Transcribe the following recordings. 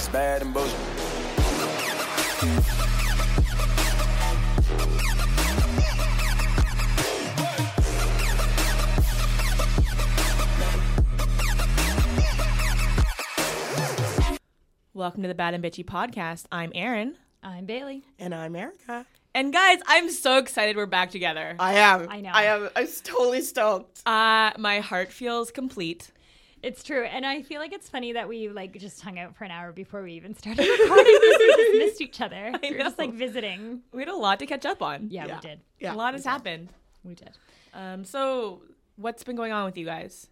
It's bad and bullshit. Welcome to the Bad and Bitchy podcast. I'm Erin. I'm Bailey. And I'm Erica. And guys, I'm so excited we're back together. I am. I know. I am. I'm totally stoked. Uh, my heart feels complete. It's true, and I feel like it's funny that we like just hung out for an hour before we even started recording because we just missed each other. we were just like visiting. We had a lot to catch up on. Yeah, Yeah. we did. Yeah. a lot has happened. We did. Um, so what's been going on with you guys?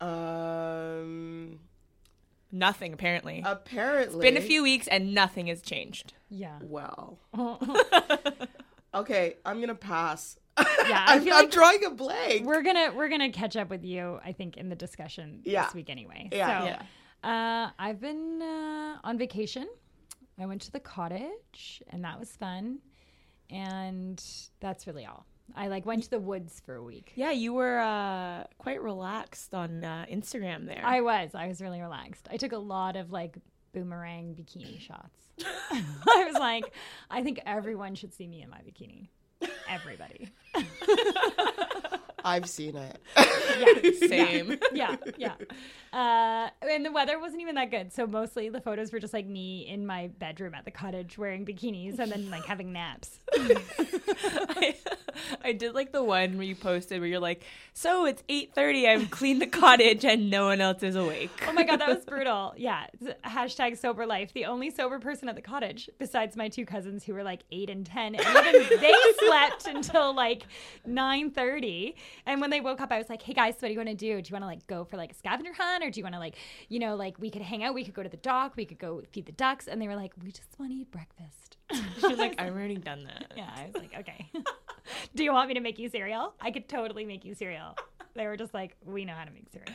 Um. Nothing, apparently. Apparently. It's been a few weeks and nothing has changed. Yeah. Well. Okay, I'm gonna pass. Yeah, I I'm, feel I'm like drawing a blank. we're gonna we're gonna catch up with you. I think in the discussion Yeah. this week anyway. Yeah. So, Yeah. Uh, I've been uh, on vacation. I went to the cottage, and that was fun. And that's really all. I like went to the woods for a week. Yeah, you were uh, quite relaxed on uh, Instagram there. I was. I was really relaxed. I took a lot of like boomerang bikini shots. I was like, I think everyone should see me in my bikini. Everybody. I've seen it. Yeah. Same. yeah, yeah. Uh, and the weather wasn't even that good, so mostly the photos were just like me in my bedroom at the cottage wearing bikinis and then like having naps. I, I did like the one where you posted where you're like, so it's 8.30, I've cleaned the cottage and no one else is awake. Oh my god, that was brutal. Yeah, hashtag sober life. The only sober person at the cottage, besides my two cousins who were like eight and ten, and even they slept until like nine thirty. And when they woke up, I was like, "Hey guys, what do you want to do? Do you want to like go for like a scavenger hunt, or do you want to like, you know, like we could hang out, we could go to the dock, we could go feed the ducks?" And they were like, "We just want to eat breakfast." She was like, I've already done that. Yeah, I was like, okay. Do you want me to make you cereal? I could totally make you cereal. They were just like, we know how to make cereal.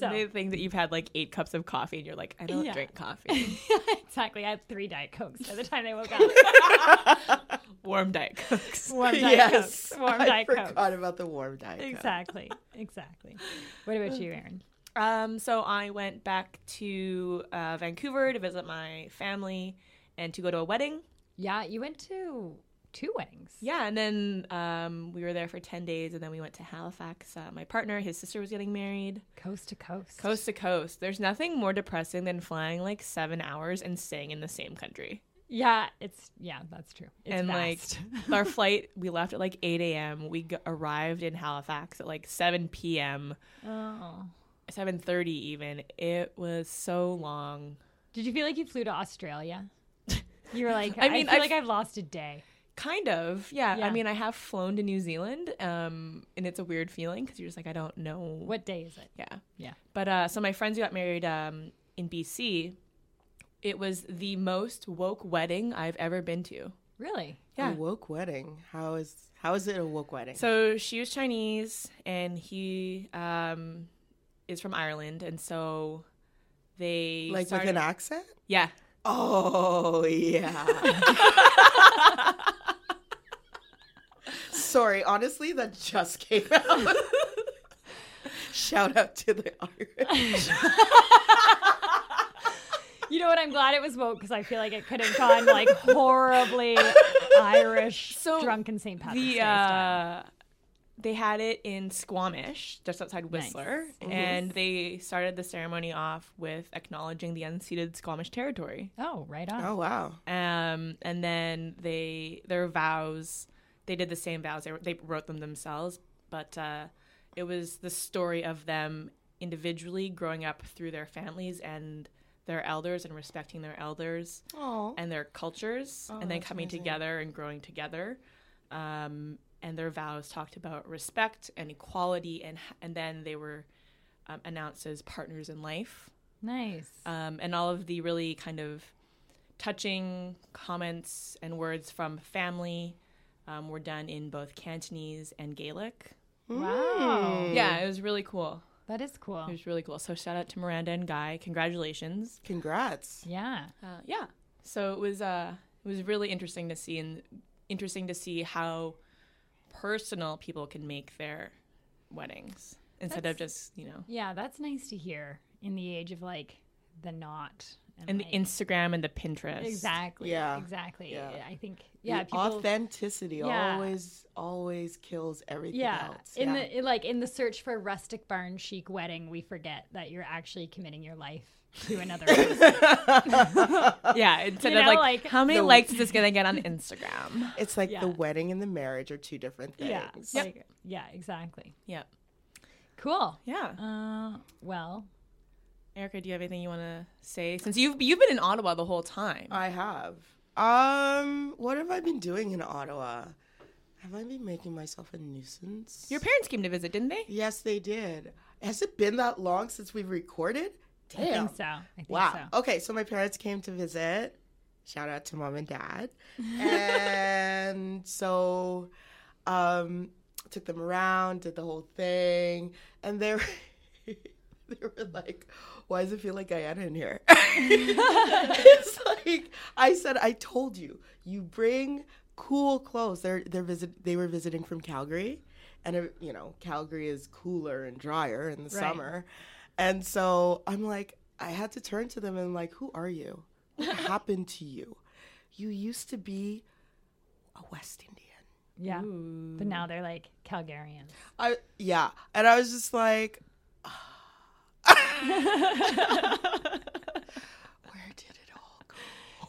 So They think that you've had like eight cups of coffee and you're like, I don't Yeah. drink coffee. exactly. I had three Diet Cokes by the time they woke up. Warm Diet Cokes. Warm Diet yes. Cokes. Warm I Diet forgot Cokes. about the warm diet. Coke. Exactly. Exactly. What about you, Erin? Um, so I went back to uh, Vancouver to visit my family and to go to a wedding. Yeah, you went to two weddings. Yeah, and then um, we were there for 10 days and then we went to Halifax. Uh, my partner, his sister was getting married. Coast to coast. Coast to coast. There's nothing more depressing than flying like seven hours and staying in the same country. Yeah, it's yeah, that's true. It's and like our flight, we left at like 8 a.m. We g- arrived in Halifax at like 7 p.m. oh. 7:30 even. It was so long. Did you feel like you flew to Australia? You were like, I I mean, mean, I feel I've- like I've lost a day. Kind of, yeah. Yeah. I mean, I have flown to New Zealand, um, and it's a weird feeling because you're just like, I don't know What day is it? Yeah. Yeah. But uh, so my friends who got married um, in BC, it was the most woke wedding I've ever been to. Really? Yeah. A woke wedding. How is how is it a woke wedding? So she was Chinese and he um, is from Ireland, and so they like started- with an accent? yeah. Oh yeah. Sorry, honestly, that just came out. Shout out to the Irish. You know what? I'm glad it was woke because I feel like it could have gone like horribly Irish, So, drunken St. Patrick's the Day style. Uh, they had it in Squamish, just outside Whistler, and they started the ceremony off with acknowledging the unceded Squamish territory. Oh, right on. Oh wow. Um, and then they their vows, they did the same vows. They, they wrote them themselves, but uh, it was the story of them individually growing up through their families and their elders and respecting their elders Oh. and their cultures Oh, and then coming amazing. together and growing together um, and their vows talked about respect and equality and and then they were um, announced as partners in life Nice. um, and all of the really kind of touching comments and words from family um, were done in both Cantonese and Gaelic. wow. Yeah, it was really cool. That is cool. It was really cool. So shout out to Miranda and Guy. Congratulations. Congrats. Yeah. Uh, yeah. So it was uh, it was really interesting to see and interesting to see how personal people can make their weddings instead of just you know Yeah, that's nice to hear in the age of like the not And the like- Instagram and the Pinterest. Exactly. Yeah. Exactly. Yeah. I think yeah, people authenticity Yeah. always always kills everything yeah, else. in yeah. the in, like in the search for rustic barn chic wedding, we forget that you're actually committing your life to another person. Yeah, instead You of like, like- how many The- likes is this gonna get on Instagram? it's like Yeah. the wedding and the marriage are two different things. yeah. Like, yeah, exactly. Yeah. Cool. Yeah. Uh, well, Erica, do you have anything you want to say? Since you've you've been in Ottawa the whole time. I have. Um, what have I been doing in Ottawa? Have I been making myself a nuisance? Your parents came to visit, didn't they? Yes, they did. Has it been that long since we've recorded? I think so. I think Wow. so. Okay, so my parents came to visit. Shout out to mom and dad. and so um took them around, did the whole thing, and they were they were like, Why does it feel like Guyana in here? it's like I said, I told you, you bring cool clothes. They're they're visit they were visiting from Calgary. And you know, Calgary is cooler and drier in the Right. summer. And so I'm like, I had to turn to them and like, who are you? What happened to you? You used to be a West Indian. Yeah. But now they're like Calgarians. I yeah, and I was just like, where did it all go?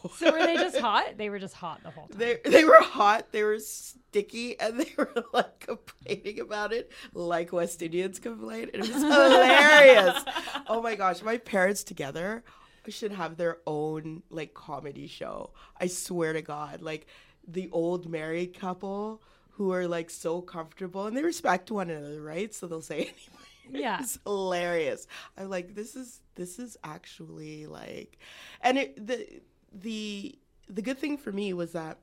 So were they just hot? They were just hot the whole time. They they were hot, they were sticky, and they were like complaining about it, like West Indians complain. It was hilarious. oh my gosh, my parents together should have their own like comedy show. I swear to God, like the old married couple who are like so comfortable and they respect one another, right? So they'll say anything. Yeah. It's hilarious. I'm like, this is this is actually like, and it the the the good thing for me was that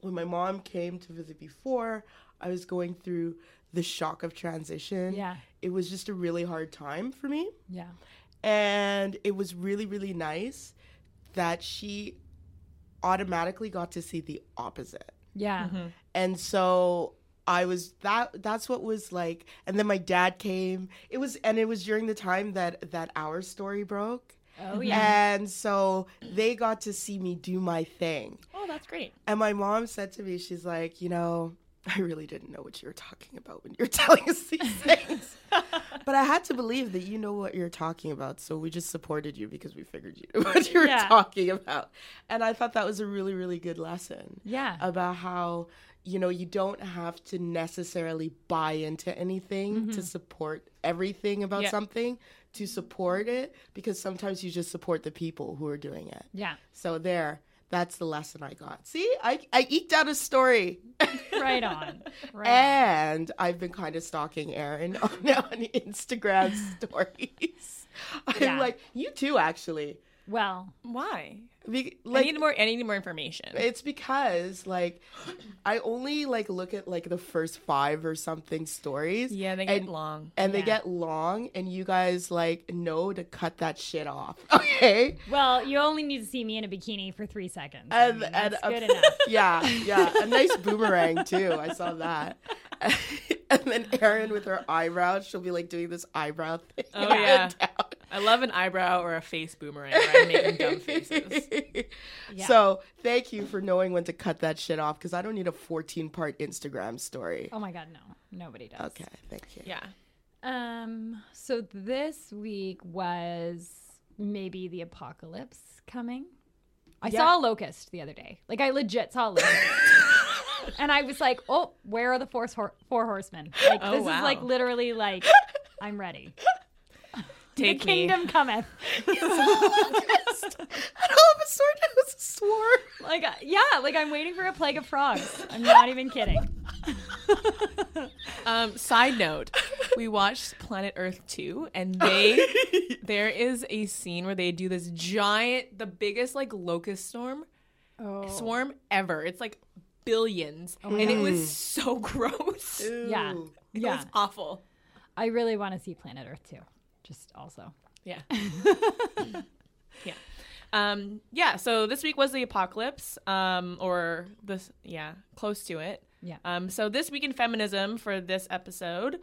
when my mom came to visit before, I was going through the shock of transition. Yeah. It was just a really hard time for me. Yeah. And it was really, really nice that she automatically got to see the opposite. Yeah. Mm-hmm. And so I was that that's what was like and then my dad came. It was and it was during the time that that our story broke. Oh yeah. And so they got to see me do my thing. Oh, that's great. And my mom said to me, she's like, you know, I really didn't know what you were talking about when you were telling us these things. but I had to believe that you know what you're talking about. So we just supported you because we figured you knew what you were Yeah. talking about. And I thought that was a really, really good lesson Yeah. about how, you know, you don't have to necessarily buy into anything mm-hmm. to support everything about something to support it because sometimes you just support the people who are doing it. Yeah. So there, that's the lesson I got. See, I, I eked out a story. Right on. Right. and I've been kind of stalking Erin on, on Instagram stories. I'm Yeah. like, you too, actually. well, Why? Be- I need more. I need more information. it's because like I only like look at like the first five or something stories. yeah, they get and, long. and they get long, and you guys like know to cut that shit off. Okay. well, you only need to see me in a bikini for three seconds. I and mean, and that's a- good enough. Yeah, yeah, a nice boomerang too. I saw that. and then Erin with her eyebrows, she'll be like doing this eyebrow thing. Oh, yeah. down. I love an eyebrow or a face boomerang where I'm making dumb faces. Yeah. So thank you for knowing when to cut that shit off because I don't need a 14 part Instagram story. Oh my god, no. Nobody does. Okay, thank you. Yeah. Um, so this week was maybe the apocalypse coming. I Yeah. saw a locust the other day. Like I legit saw a locust. and I was like, "Oh, where are the four, four horsemen?" Like Oh, this wow. is like literally like I'm ready. Take the me. kingdom cometh. and all of a sudden it was a swarm. Like uh, yeah, like I'm waiting for a plague of frogs. I'm not even kidding. Um, side note, we watched Planet Earth 2 and they there is a scene where they do this giant the biggest like locust storm Oh. swarm ever. It's like billions. and it was so gross. Yeah. It Yeah. was awful. I really want to see Planet Earth too. Just also. Yeah. yeah. Um, yeah, so this week was the apocalypse, um, or this, yeah, close to it. Yeah. Um, so this week in feminism for this episode,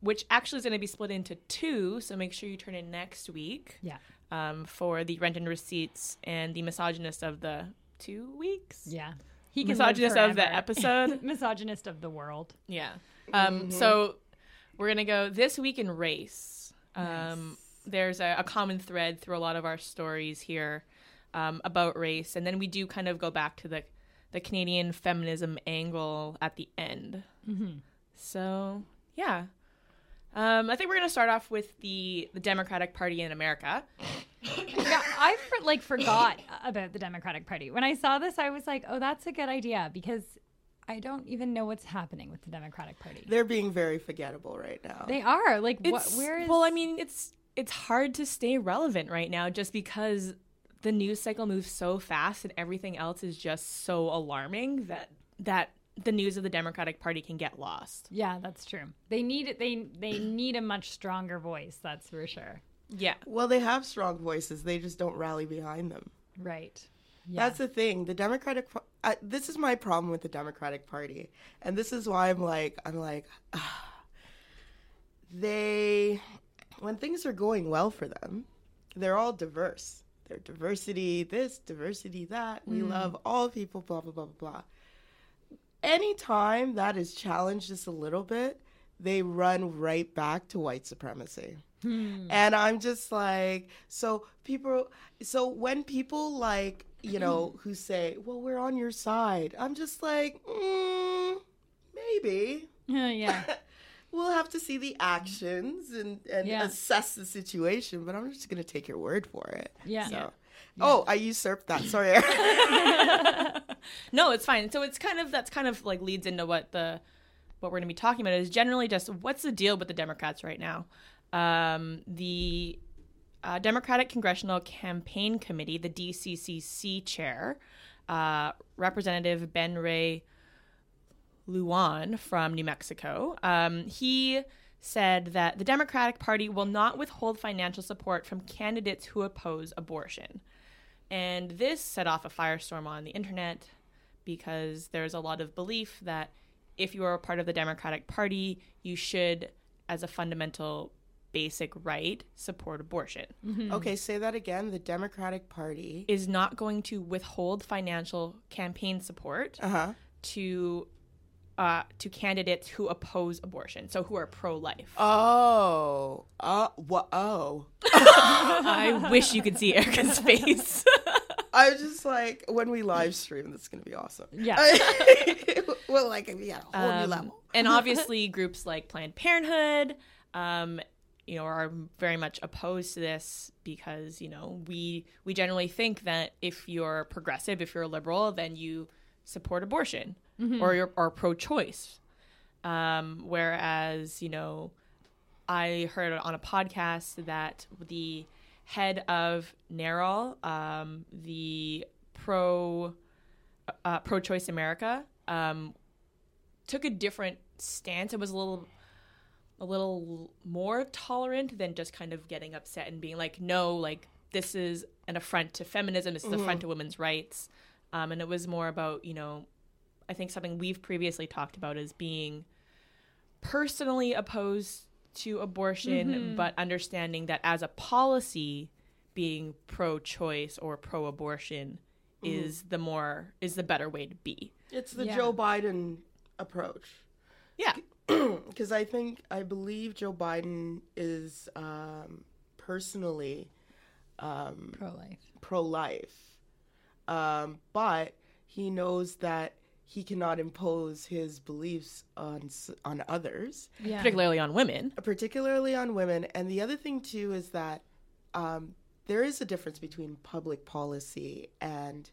which actually is going to be split into two. So make sure you turn in next week Yeah. um, for the rent and receipts and the misogynist of the two weeks. Yeah. He can Misogynist of the episode. Misogynist of the world. Yeah. Um, So we're gonna go this week in race. Um, There's a, a common thread through a lot of our stories here um, about race, and then we do kind of go back to the the Canadian feminism angle at the end. So yeah. Um, I think we're gonna start off with the the Democratic Party in America. yeah, I for, like forgot about the Democratic Party. When I saw this, I was like, "Oh, that's a good idea," because I don't even know what's happening with the Democratic Party. They're being very forgettable right now. They are like, what? It's, Where is? well, I mean, it's it's hard to stay relevant right now just because the news cycle moves so fast and everything else is just so alarming that that the news of the Democratic Party can get lost. yeah, that's true. They need. They they need a much stronger voice. That's for sure. Yeah. well, they have strong voices. They just don't rally behind them. Right. Yeah. That's the thing. The Democratic. Uh, this is my problem with the Democratic Party, and this is why I'm like, I'm like, they, when things are going well for them, they're all diverse. They're diversity, this, diversity, that. We love all people. Blah blah blah blah blah. Anytime that is challenged just a little bit, they run right back to white supremacy. And I'm just like, so people, so when people like, you know, who say, well, we're on your side, I'm just like, mm, maybe. yeah. We'll have to see the actions and, and Yeah. assess the situation, but I'm just going to take your word for it. Yeah. So. Oh, I usurped that. Sorry. No, it's fine. So it's kind of that's kind of like leads into what the what we're going to be talking about is generally just what's the deal with the Democrats right now. Um, the uh, Democratic Congressional Campaign Committee, the DCCC chair, uh, Representative Ben Ray Luján from New Mexico, um, he said that the Democratic Party will not withhold financial support from candidates who oppose abortion. And this set off a firestorm on the internet because there's a lot of belief that if you are a part of the Democratic Party, you should, as a fundamental basic right, support abortion. okay, say that again. The Democratic Party. Is not going to withhold financial campaign support Uh huh. to uh, to candidates who oppose abortion, so who are pro-life. Oh. Uh, what? Oh. I wish you could see Erica's face. I was just like, when we live stream, that's going to be awesome. Yeah. well, like, yeah, a whole new Um, level. and obviously, groups like Planned Parenthood, um, you know, are very much opposed to this because you know we we generally think that if you're progressive, if you're a liberal, then you support abortion or you're or pro-choice. Um, whereas you know, I heard on a podcast that the head of NARAL, um, the pro uh, pro-choice America, um, took a different stance. It was a little a little more tolerant than just kind of getting upset and being like, no, like this is an affront to feminism, this is an affront mm-hmm. to women's rights. Um, and it was more about, you know, I think something we've previously talked about is being personally opposed to abortion, mm-hmm. but understanding that as a policy, being pro choice or pro abortion mm-hmm. is the more is the better way to be. It's the Yeah. Joe Biden approach. Yeah. Because I think, I believe Joe Biden is um, personally Pro life. pro life, um, but he knows that he cannot impose his beliefs on on others. Yeah. Particularly on women. particularly on women. And the other thing too is that um, there is a difference between public policy and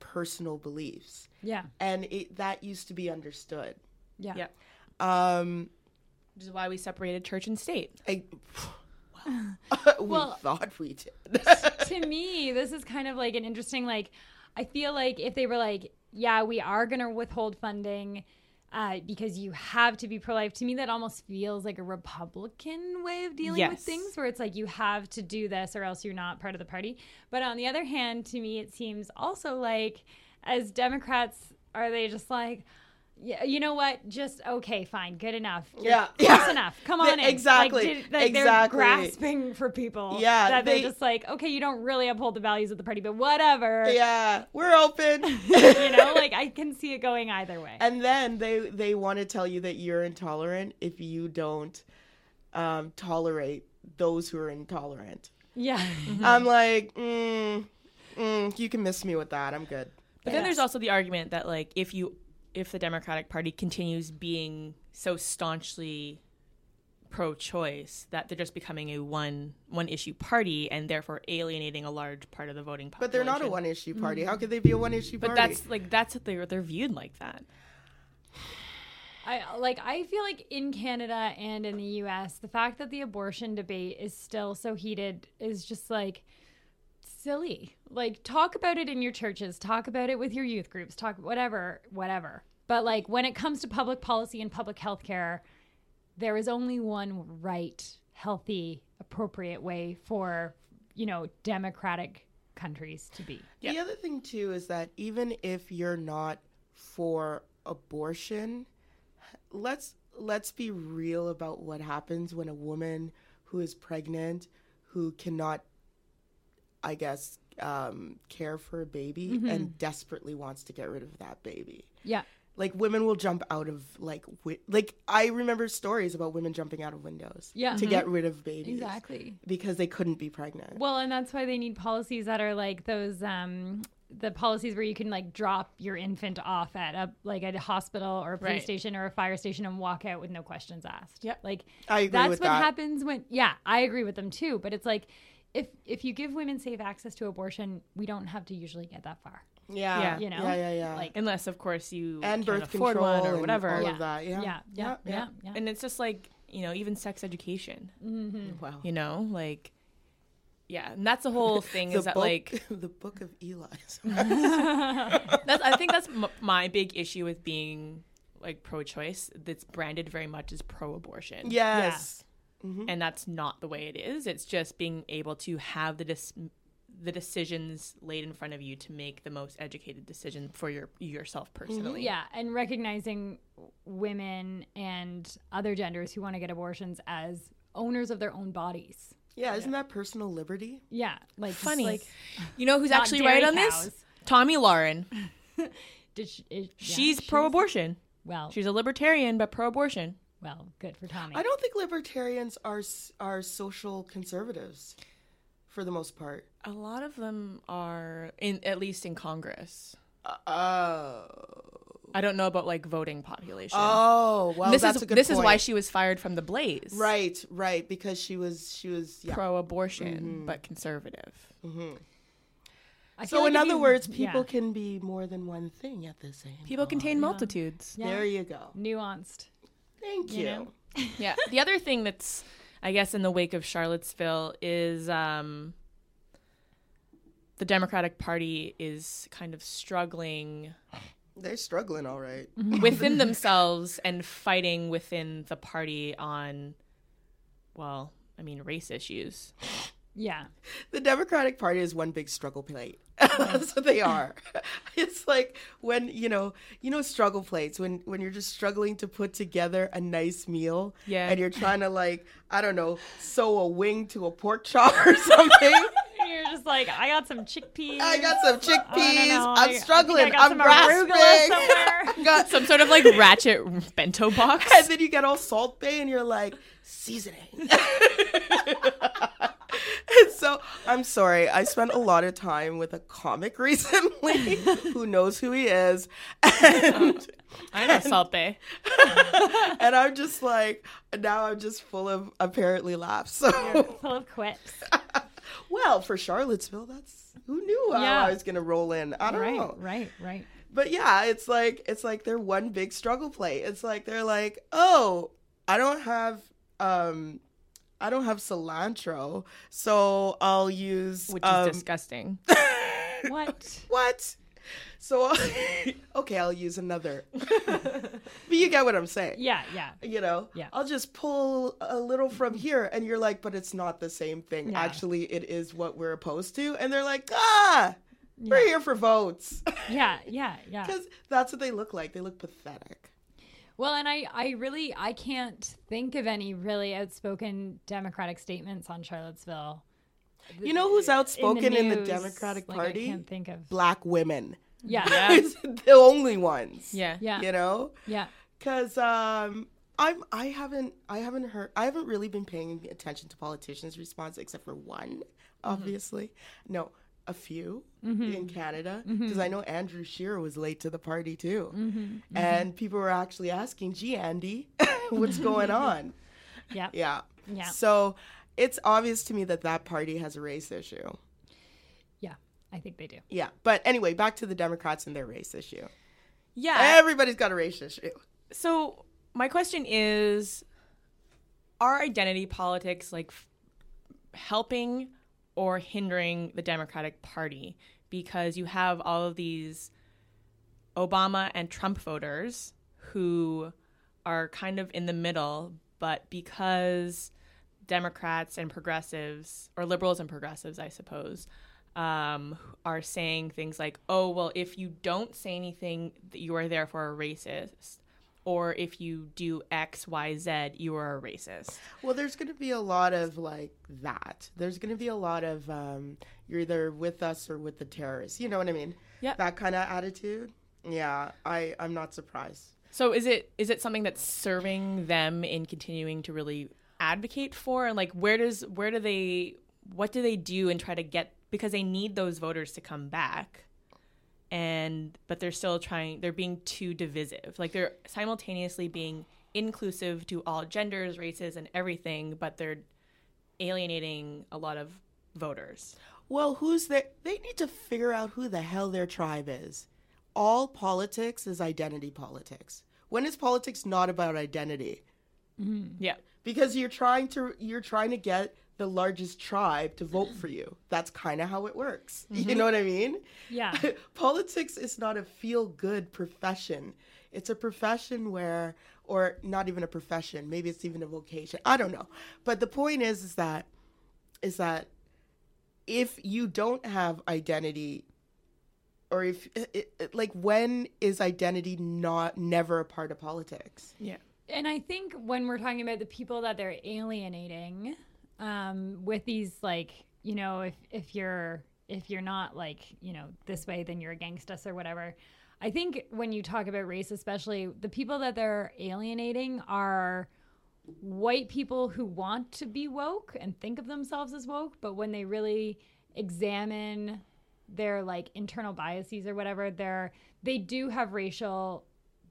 personal beliefs, Yeah. and it, that used to be understood. Yeah. Yeah. Um, Which is why we separated church and state. I, we Well- thought we did. to me, this is kind of like an interesting like I feel like if they were like, yeah, we are going to withhold funding uh, because you have to be pro life, to me, that almost feels like a Republican way of dealing with things where it's like you have to do this or else you're not part of the party. But on the other hand, to me, it seems also like as Democrats, are they just like, Yeah, you know what? Just okay, fine, good enough. Yeah. close Yeah. enough. Come on in. exactly. Like, did- like, They're Exactly. grasping for people. Yeah, that they- they're just like, okay, you don't really uphold the values of the party, but whatever. Yeah, we're open. you know, like I can see it going either way. and then they they want to tell you that you're intolerant if you don't um, tolerate those who are intolerant. yeah. I'm like, mm, mm, you can miss me with that. I'm good. But then there's also the argument that like if you if the Democratic Party continues being so staunchly pro-choice that they're just becoming a one one issue party and therefore alienating a large part of the voting population. But they're not a one issue party. How mm-hmm. could they be a one issue party? But that's like that's what they're they're viewed like that. I like I feel like in Canada and in the US, the fact that the abortion debate is still so heated is just like silly. Like talk about it in your churches, talk about it with your youth groups, talk whatever, whatever. But like when it comes to public policy and public health care, there is only one right, healthy, appropriate way for, you know, democratic countries to be. The other thing too is that even if you're not for abortion, let's let's be real about what happens when a woman who is pregnant, who cannot, I guess, um, care for a baby and desperately wants to get rid of that baby. Yeah. Like women will jump out of like wi- like I remember stories about women jumping out of windows Yeah. to get rid of babies Exactly. because they couldn't be pregnant. Well, and that's why they need policies that are like those um the policies where you can like drop your infant off at a like a hospital or a police Right. station or a fire station and walk out with no questions asked. Yep. Like I agree that's with what that. happens when yeah, I agree with them too, but it's like if if you give women safe access to abortion, we don't have to usually get that far. Yeah, Yeah. You know? yeah, yeah, yeah. Like Unless of course you and can't birth afford control one or and whatever. all Yeah. of that. Yeah, yeah, yeah, yeah, yeah. And it's just like, you know, even sex education. Mm-hmm. Wow. You know, like yeah, and that's the whole thing the is that book, like the book of Eli. that's I think that's m- my big issue with being like pro-choice. That's branded very much as pro-abortion. yes. Mm-hmm. and that's not the way it is. It's just being able to have the dis- the decisions laid in front of you to make the most educated decision for your yourself personally. Yeah, and recognizing women and other genders who want to get abortions as owners of their own bodies. Yeah, isn't that personal liberty? Yeah, like Funny. like You know who's actually dairy right on cows. this? Tomi Lahren. did she, is- yeah, She's pro-abortion. Well, She's a libertarian but pro-abortion. well, good for Tomi. I don't think libertarians are are social conservatives, for the most part. A lot of them are in at least in Congress. Uh, oh, I don't know about like voting population. oh, well, this that's is a good this is why she was fired from the Blaze. Right, right, because she was she was yeah. Pro-abortion but conservative. I feel So like in other you- words, yeah, people can be more than one thing at the same. People contain multitudes. Yeah. There you go. nuanced. Thank You you. know? yeah. The other thing that's, I guess, in the wake of Charlottesville is um, the Democratic Party is kind of struggling They're struggling, all right. within themselves and fighting within the party on, well, I mean, race issues. Yeah, The Democratic Party is one big struggle plate. That's what they are. It's like when you know, you know, struggle plates. When when you're just struggling to put together a nice meal, Yeah. and you're trying to like, I don't know, sew a wing to a pork chop or something. And you're just like, I got some chickpeas. I got some chickpeas. don't I'm I- I struggling. think I got I'm some grasping. somewhere. I got Some sort of like ratchet bento box. and then you get all salt bae and you're like seasoning and so i'm sorry i spent a lot of time with a comic recently who knows who he is and I know Salt Bae. and i'm just like now i'm just full of apparently laughs so full of quips. Well for charlottesville that's who knew how Yeah. i was gonna roll in i don't Right, know right, right. but yeah, it's like it's like they're one big struggle play. It's like they're like, oh, I don't have um, I don't have cilantro, so I'll use Which um, is disgusting. What? what? So okay, I'll use another. but you get what I'm saying. Yeah, yeah. You know, Yeah. I'll just pull a little from here, and you're like, but it's not the same thing. Yeah. Actually, it is what we're opposed to, and they're like, ah, we're here for votes. Yeah, yeah, yeah. Because that's what they look like. They look pathetic. Well, and I, I really, I can't think of any really outspoken Democratic statements on Charlottesville. You know who's outspoken in the, news. Democratic Like, Party? I can't think of. Black women. Yeah, Yeah. The only ones. Yeah. yeah, You know? yeah. Cause um I'm I haven't I haven't heard I haven't really been paying attention to politicians' response except for one, mm-hmm. obviously. No, a few mm-hmm. in Canada. Mm-hmm. Because I know Andrew Scheer was late to the party too. And people were actually asking, gee Andy, what's going on? Yeah. Yeah. Yeah. So it's obvious to me that that party has a race issue. Yeah, I think they do. Yeah. But anyway, back to the Democrats and their race issue. Yeah. Everybody's got a race issue. So my question is are identity politics like f- helping or hindering the Democratic Party because you have all of these Obama and Trump voters who are kind of in the middle but because Democrats and progressives or liberals and progressives I suppose um, are saying things like, oh, well, if you don't say anything, you are therefore a racist. Or if you do X, Y, Z, you are a racist. Well, there's going to be a lot of like that. There's going to be a lot of um, you're either with us or with the terrorists. You know what I mean? Yeah. That kind of attitude. Yeah, I I'm not surprised. So is it is it something that's serving them in continuing to really advocate for? And like where does where do they what do they do and try to get because they need those voters to come back? And but they're still trying they're being too divisive. Like they're simultaneously being inclusive to all genders, races and everything, but they're alienating a lot of voters. Well, who's there? They need to figure out who the hell their tribe is. All politics is identity politics. When is politics not about identity? Yeah. Because you're trying to you're trying to get the largest tribe to vote for you. That's kind of how it works. You mm-hmm. know what I mean? Yeah. Politics is not a feel good profession. It's a profession where or not even a profession, maybe it's even a vocation. I don't know. But the point is is that is that if you don't have identity or if it, it, like when is identity not never a part of politics? Yeah. And I think when we're talking about the people that they're alienating, um, with these like, you know, if if you're if you're not like, you know, this way, then you're against us or whatever. I think when you talk about race, especially the people that they're alienating are white people who want to be woke and think of themselves as woke, but when they really examine their like internal biases or whatever, they're they do have racial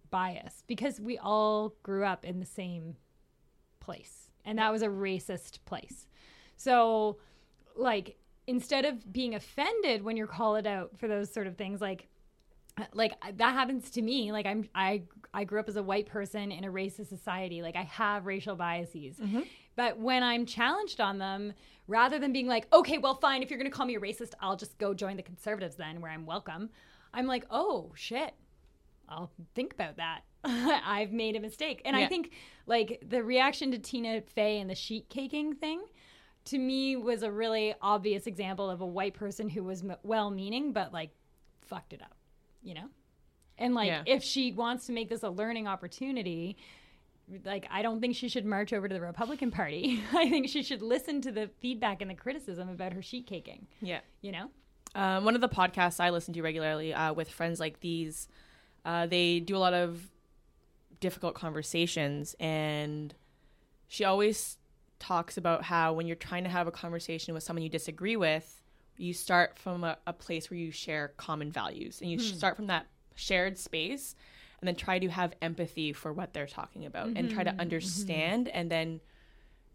bias because we all grew up in the same place. And that was a racist place. So like instead of being offended when you're called out for those sort of things like like that happens to me. Like i'm i i grew up as a white person in a racist society. Like i have racial biases. Mm-hmm. But when i'm challenged on them rather than being like okay well fine. If you're going to call me a racist i'll just go join the conservatives then where i'm welcome i'm like oh shit I'll think about that. I've made a mistake. And I think like the reaction to Tina Fey and the sheet caking thing to me was a really obvious example of a white person who was m- well meaning but like fucked it up, you know? And like Yeah. if she wants to make this a learning opportunity, like I don't think she should march over to the Republican Party. I think she should listen to the feedback and the criticism about her sheet caking, Yeah. you know? Um, one of the podcasts I listen to regularly uh, with friends like these, uh, they do a lot of difficult conversations, and she always talks about how when you're trying to have a conversation with someone you disagree with, you start from a, a place where you share common values, and you sh- hmm. start from that shared space, and then try to have empathy for what they're talking about, and try to mm-hmm. understand, mm-hmm. and then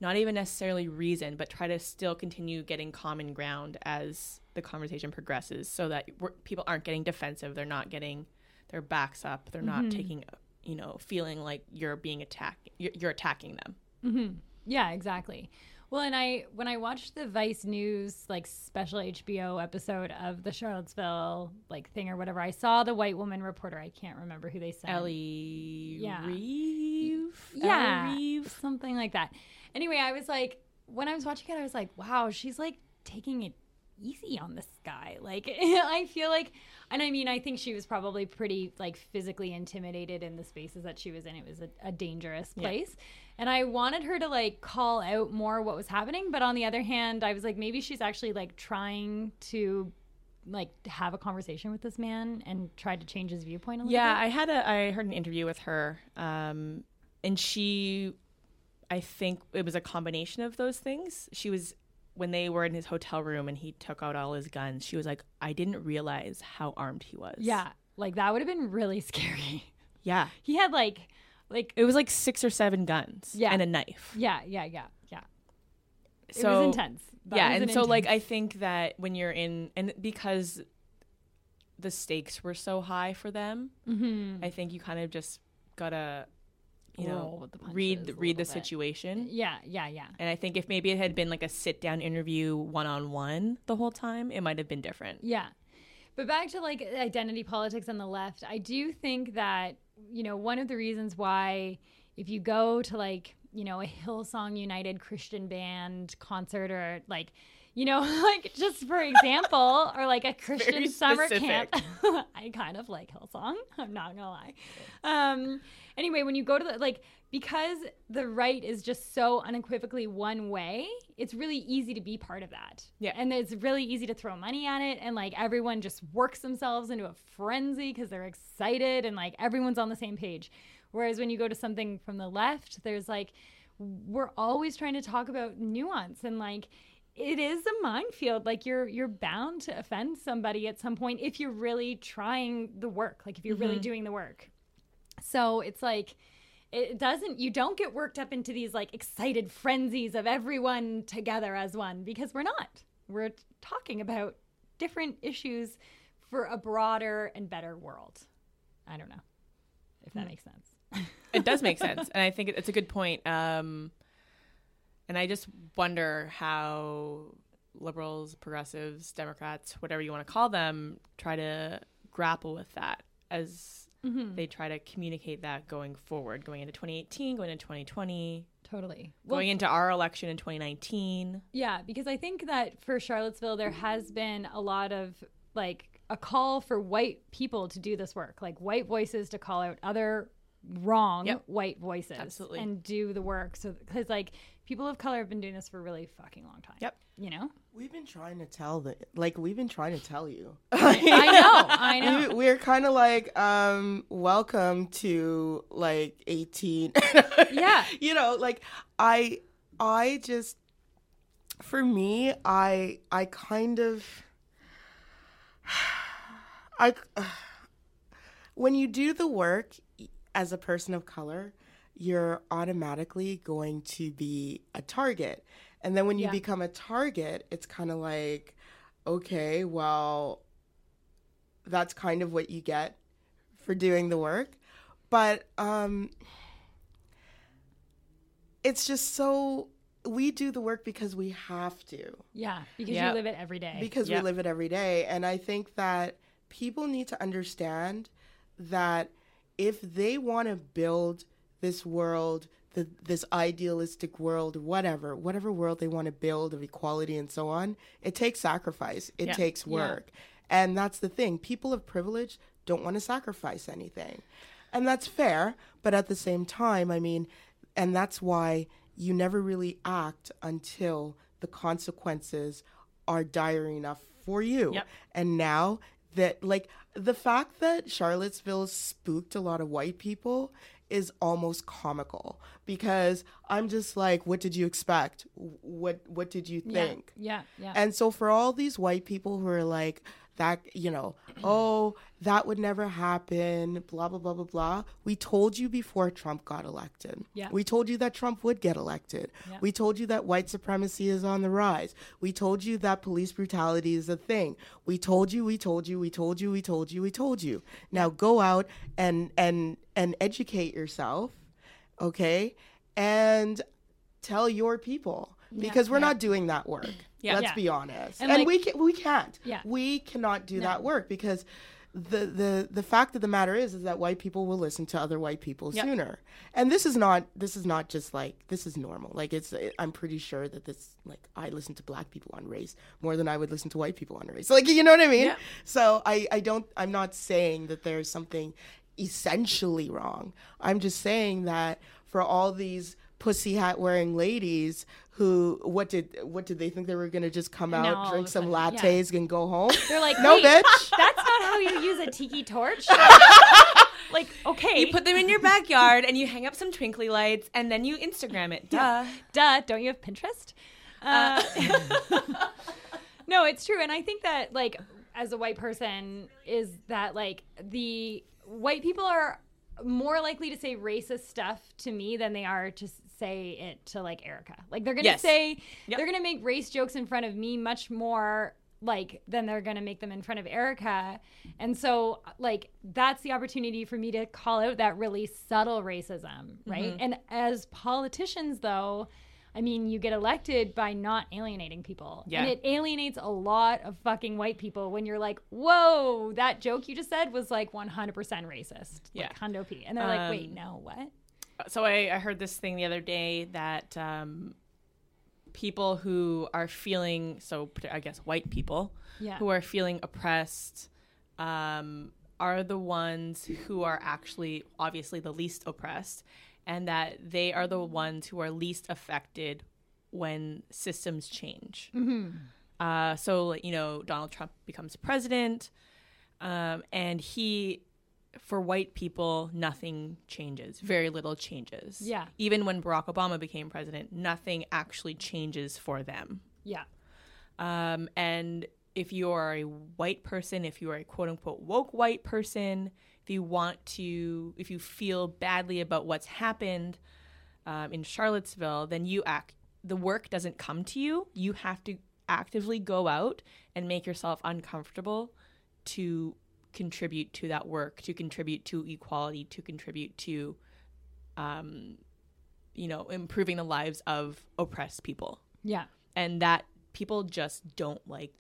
not even necessarily reason, but try to still continue getting common ground as the conversation progresses so that people aren't getting defensive. They're not getting their backs up. They're not mm-hmm. taking, you know, feeling like you're being attacked, you're, you're attacking them. Mm-hmm. Yeah, exactly. Well, and I when I watched the Vice News like special HBO episode of the Charlottesville like thing or whatever, I saw the white woman reporter. I can't remember who they said. Ellie Yeah. Reeve? yeah, Ellie Reeve? something like that. Anyway, I was like, when I was watching it, I was like, wow, she's like taking it easy on this guy. Like I feel like and I mean I think she was probably pretty like physically intimidated in the spaces that she was in. It was a, a dangerous place. And I wanted her to like call out more what was happening, but on the other hand, I was like maybe she's actually like trying to like have a conversation with this man and try to change his viewpoint a little Yeah, bit. I had a I heard an interview with her, um, and she, I think it was a combination of those things. She was when they were in his hotel room and he took out all his guns. She was like, I didn't realize how armed he was. yeah, like that would have been really scary. yeah. he had like like It was like six or seven guns. Yeah. and a knife. yeah, yeah, yeah, yeah. So, it was intense. That yeah, was and an so like I think that when you're in and because the stakes were so high for them, Mhm. I think you kind of just gotta, you know, the read a read the bit. situation. Yeah, yeah, yeah. And I think if maybe it had been like a sit down interview one on one the whole time, it might have been different. Yeah. But back to like identity politics on the left, I do think that, you know, one of the reasons why if you go to like, you know, a Hillsong United Christian band concert or like, you know, like just for example, or like a Christian summer camp. I kind of like Hillsong. I'm not gonna lie. Um, anyway, when you go to the like, because the right is just so unequivocally one way, it's really easy to be part of that. Yeah. and it's really easy to throw money at it, and like everyone just works themselves into a frenzy because they're excited, and like everyone's on the same page. Whereas when you go to something from the left, there's like we're always trying to talk about nuance and like it is a minefield. Like you're you're bound to offend somebody at some point if you're really trying the work like if you're really doing the work. So it's like it doesn't you don't get worked up into these like excited frenzies of everyone together as one because we're not. We're talking about different issues for a broader and better world. I don't know if that makes sense. It does make sense. And I think it's a good point. Um, and I just wonder how liberals, progressives, Democrats, whatever you want to call them, try to grapple with that as mm-hmm. they try to communicate that going forward, going into 2018, going into 2020, totally Well, going into our election in 2019. Yeah, because I think that for Charlottesville, there has been a lot of like a call for white people to do this work, like white voices to call out other wrong Yep. white voices Absolutely. and do the work. So, because like people of color have been doing this for a really fucking long time. Yep. You know? We've been trying to tell the like we've been trying to tell you. I know. I know. We, we're kind of like um welcome to like 18 Yeah. you know like i i just for me i i kind of i when you do the work as a person of color you're automatically going to be a target and then when you Yeah. become a target it's kind of like okay well that's kind of what you get for doing the work but um it's just so we do the work because we have to Yeah. Because Yep. you live it every day. because Yep. we live it every day and i think that people need to understand that if they want to build this world the, this idealistic world whatever whatever world they want to build of equality and so on it takes sacrifice it Yeah. takes Yeah. work and that's the thing people of privilege don't want to sacrifice anything and that's fair but at the same time i mean and that's why you never really act until the consequences are dire enough for you Yep. and now that like the fact that charlottesville spooked a lot of white people is almost comical because i'm just like what did you expect what what did you yeah. think Yeah. Yeah. and so for all these white people who are like that, you know, oh, that would never happen, blah blah blah blah blah. We told you before Trump got elected. Yeah. We told you that Trump would get elected. Yeah. We told you that white supremacy is on the rise. We told you that police brutality is a thing. We told you, we told you, we told you, we told you, we told you. Now go out and and and educate yourself, okay? And tell your people because we're not doing that work. Yeah. Let's Yeah. be honest. And, And, like- we can, we can't. Yeah. We cannot do that work because the the the fact of the matter is is that white people will listen to other white people Yep. sooner and this is not this is not just like this is normal like it's i'm pretty sure that this like i listen to black people on race more than i would listen to white people on race like you know what i mean Yeah. so i i don't i'm not saying that there's something essentially wrong i'm just saying that for all these pussy hat wearing ladies who what did what did they think they were gonna just come Now out of drink some sudden, yeah. lattes and go home They're like, no bitch That's not how you use a tiki torch. like, okay, You put them in your backyard and you hang up some twinkly lights and then you Instagram it. Duh. duh. Don't you have Pinterest? Uh, no, it's true, and I think that like as a white person, is that like the white people are more likely to say racist stuff to me than they are to say it to like Erica. Like they're gonna Yes. say Yep. they're gonna make race jokes in front of me much more like than they're gonna make them in front of Erica. And so like that's the opportunity for me to call out that really subtle racism, right? Mm-hmm. And as politicians though, I mean, you get elected by not alienating people. Yeah. And it alienates a lot of fucking white people when you're like, whoa, that joke you just said was like 100% racist. Yeah. Like Hundo P. And they're like, wait, Um, no, what? so I, I heard this thing the other day that um, people who are feeling so I guess white people Yeah. who are feeling oppressed um, are the ones who are actually obviously the least oppressed and that they are the ones who are least affected when systems change uh, so you know donald trump becomes president um, and he for white people nothing changes very little changes Yeah. even when barack obama became president nothing actually changes for them Yeah. Um, and if you are a white person, if you are a quote unquote woke white person, if you want to, if you feel badly about what's happened um, in Charlottesville, then you act. The work doesn't come to you. You have to actively go out and make yourself uncomfortable to contribute to that work, to contribute to equality, to contribute to, um, you know, improving the lives of oppressed people Yeah. and that people just don't like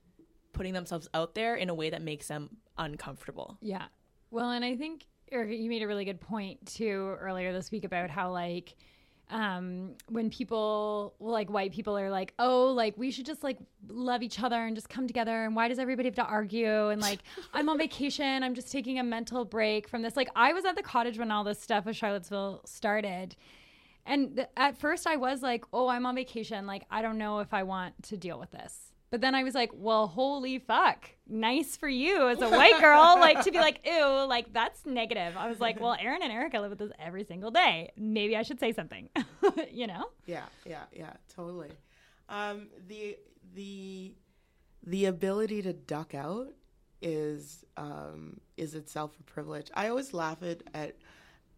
putting themselves out there in a way that makes them uncomfortable. Yeah. Well, and I think Erica, you made a really good point too earlier this week about how like um when people like white people are like oh like we should just like love each other and just come together and why does everybody have to argue and like i'm on vacation i'm just taking a mental break from this like i was at the cottage when all this stuff with charlottesville started and th- at first I was like, oh, I'm on vacation. Like, I don't know if I want to deal with this. But then I was like, well, holy fuck. Nice for you as a white girl, like to be like, ew, like that's negative. I was like, well, Erin and Erica live with this every single day. Maybe I should say something, you know? Yeah, yeah, yeah, totally. Um, the the the ability to duck out is um, is itself a privilege. I always laugh at, at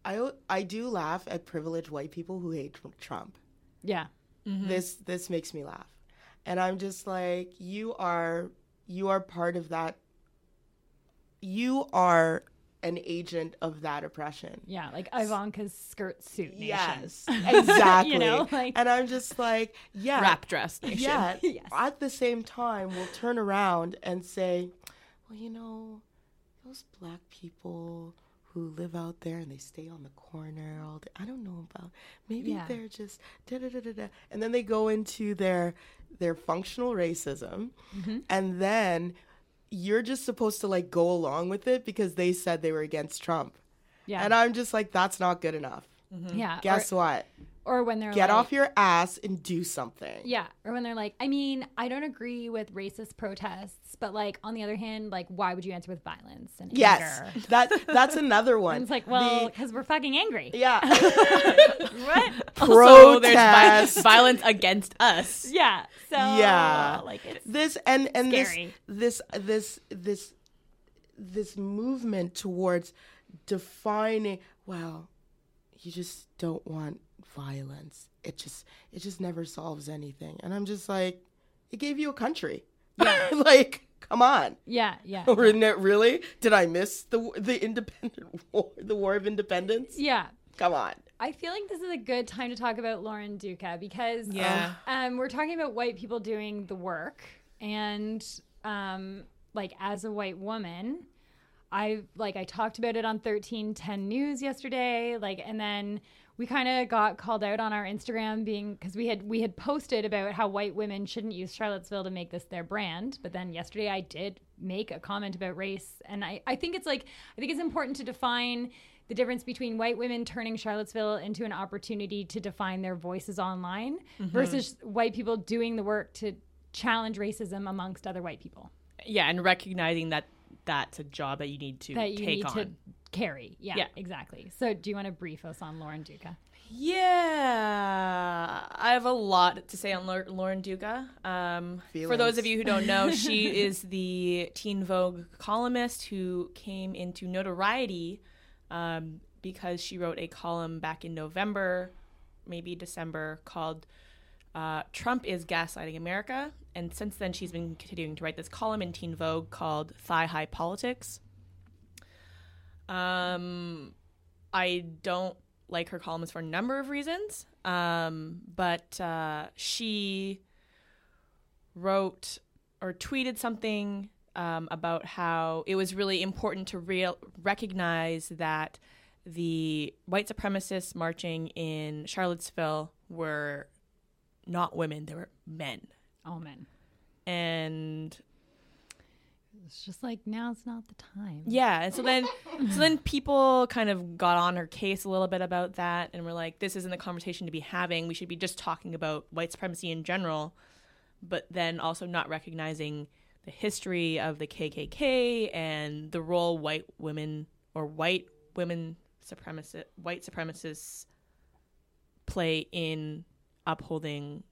I I do laugh at privileged white people who hate Trump. Yeah. Mm-hmm. This this makes me laugh, and I'm just like you are you are part of that. You are an agent of that oppression. Yeah. Like Ivanka's skirt suit nation. Yes, exactly. You know, like- and I'm just like, yeah, Wrap dress nation. yeah. Yes. At the same time, we'll turn around and say, well, you know, those black people who live out there and they stay on the corner all day. I don't know about. Maybe Yeah. they're just da da da da da. And then they go into their their functional racism, Mm-hmm. and then you're just supposed to like go along with it because they said they were against Trump. Yeah. And I'm just like, that's not good enough. yeah. Guess what? Or, or when they're like Get like, off your ass and do something. Yeah, or when they're like, I mean, I don't agree with racist protests, but like on the other hand, like why would you answer with violence and Yes, anger? that that's another one. And it's like, well, because we're fucking angry. yeah, What? Also, there's violence against us. Yeah. So Yeah. like it's this and and Scary. this this this this this movement towards defining. Well, you just don't want violence. It just it just never solves anything. And I'm just like, it gave you a country. Yeah. like, come on. yeah, yeah, Isn't it really? Did I miss the the independent war, the War of Independence? yeah. Come on. I feel like this is a good time to talk about Lauren Duca because Yeah. um, we're talking about white people doing the work, and um, like as a white woman, I like I talked about it on 1310 News yesterday, like and then we kind of got called out on our Instagram being cuz we had we had posted about how white women shouldn't use Charlottesville to make this their brand, but then yesterday I did make a comment about race and I I think it's like I think it's important to define the difference between white women turning Charlottesville into an opportunity to define their voices online mm-hmm. versus white people doing the work to challenge racism amongst other white people Yeah, and recognizing that that's a job that you need to that you take need on. to carry. Yeah, Yeah. exactly. So, do you want to brief us on Lauren Duca? Yeah, I have a lot to say on Lauren Duca. Um, for those of you who don't know, she is the Teen Vogue columnist who came into notoriety um, because she wrote a column back in November, maybe December, called uh, Trump is Gaslighting America. And since then, she's been continuing to write this column in Teen Vogue called Thigh High Politics. Um, I don't like her columns for a number of reasons. Um, but uh, she wrote or tweeted something um, about how it was really important to real recognize that the white supremacists marching in Charlottesville were not women; they were men. Oh men. And it's just like now's not the time. Yeah, and so then so then people kind of got on her case a little bit about that and were like this isn't the conversation to be having. We should be just talking about white supremacy in general, but then also not recognizing the history of the KKK and the role white women or white women supremacist white supremacists play in upholding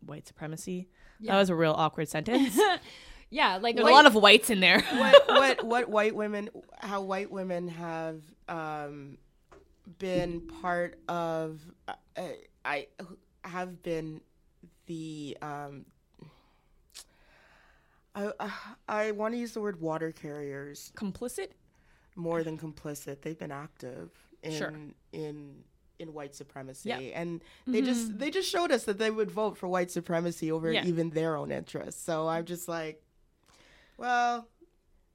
white supremacy. That was a real awkward sentence. Yeah, like There's white- a lot of whites in there. what what what white women how white women have um, been part of uh, I have been the um, I I want to use the word water carriers complicit more than complicit. They've been active in Sure. in in white supremacy, Yeah. and they just they just showed us that they would vote for white supremacy over Yeah. even their own interests. So I'm just like, well,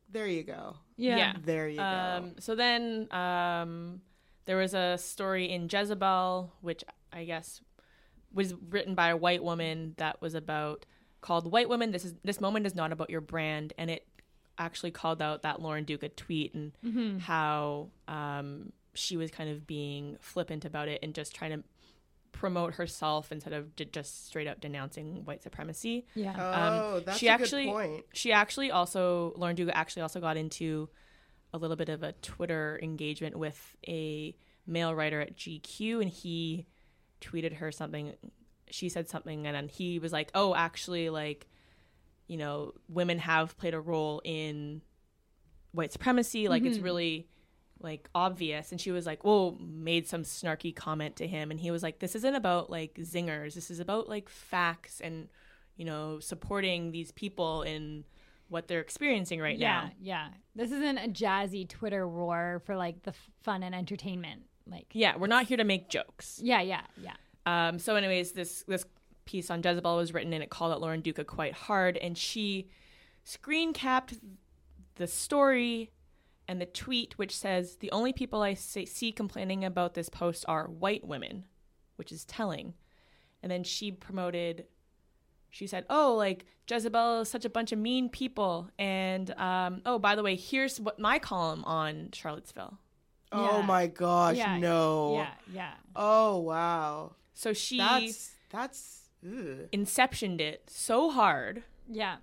there you go, yeah. Yeah. there you go. Um, so then um, there was a story in Jezebel, which I guess was written by a white woman that was about called "White Women." This is this moment is not about your brand, and it actually called out that Lauren Duca tweet and Mm-hmm. how um, she was kind of being flippant about it and just trying to promote herself instead of j- just straight up denouncing white supremacy. yeah. oh, that's um, she a actually- good point. She actually also Lauren Duca actually also got into a little bit of a Twitter engagement with a male writer at GQ, and he tweeted her something. She said something, and then he was like, "Oh, actually, like, you know, women have played a role in white supremacy. Like, it's really." Like obvious and she was like whoa made some snarky comment to him and he was like this isn't about like zingers this is about like facts and you know supporting these people in what they're experiencing right yeah, now yeah. Yeah. This isn't a jazzy Twitter war for like the f- fun and entertainment. Like, yeah we're not here to make jokes yeah, yeah, yeah. um so anyways this this piece on jezebel was written and it called out lauren duca quite hard and she screen capped the story and the tweet which says the only people i see complaining about this post are white women which is telling and then she promoted she said oh like jezebel is such a bunch of mean people and um, oh by the way here's what my column on charlottesville Oh Yeah. my gosh, Yeah, no. Yeah, yeah. Oh wow. so she That's that's ugh. inceptioned it so hard Yeah.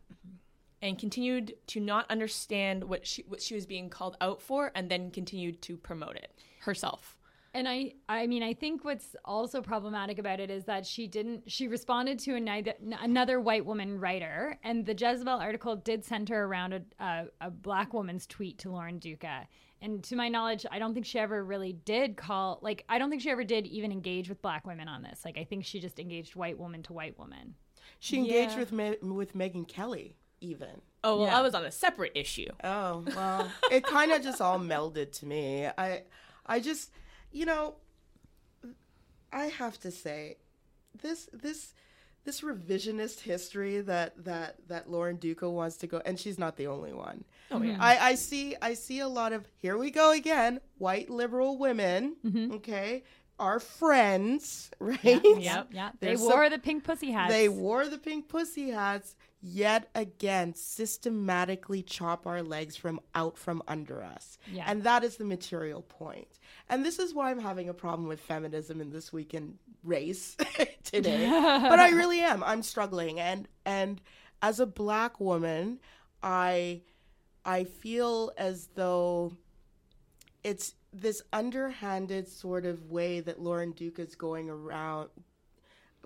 And continued to not understand what she what she was being called out for and then continued to promote it herself. And I, I mean, I think what's also problematic about it is that she didn't. She responded to another, another white woman writer, and the Jezebel article did center around a, a, a black woman's tweet to Lauren Duca. And to my knowledge, I don't think she ever really did call. Like, I don't think she ever did even engage with black women on this. Like, I think she just engaged white woman to white woman. She engaged Yeah. with Me- with Megyn Kelly even. Oh well, Yeah. I was on a separate issue. Oh well, it kind of just all melded to me. I I just you know I have to say this this this revisionist history that that that Lauren Duca wants to go, and she's not the only one. Oh yeah. I, I see I see a lot of here we go again, white liberal women, mm-hmm. okay, our friends, right? Yep. Yeah, they wore some- the pink pussy hats. They wore the pink pussy hats, yet again systematically chop our legs from out from under us. Yeah. And that is the material point. And this is why I'm having a problem with feminism in this weekend race today. but I really am. I'm struggling and and as a black woman, I I feel as though it's this underhanded sort of way that Lauren Duca is going around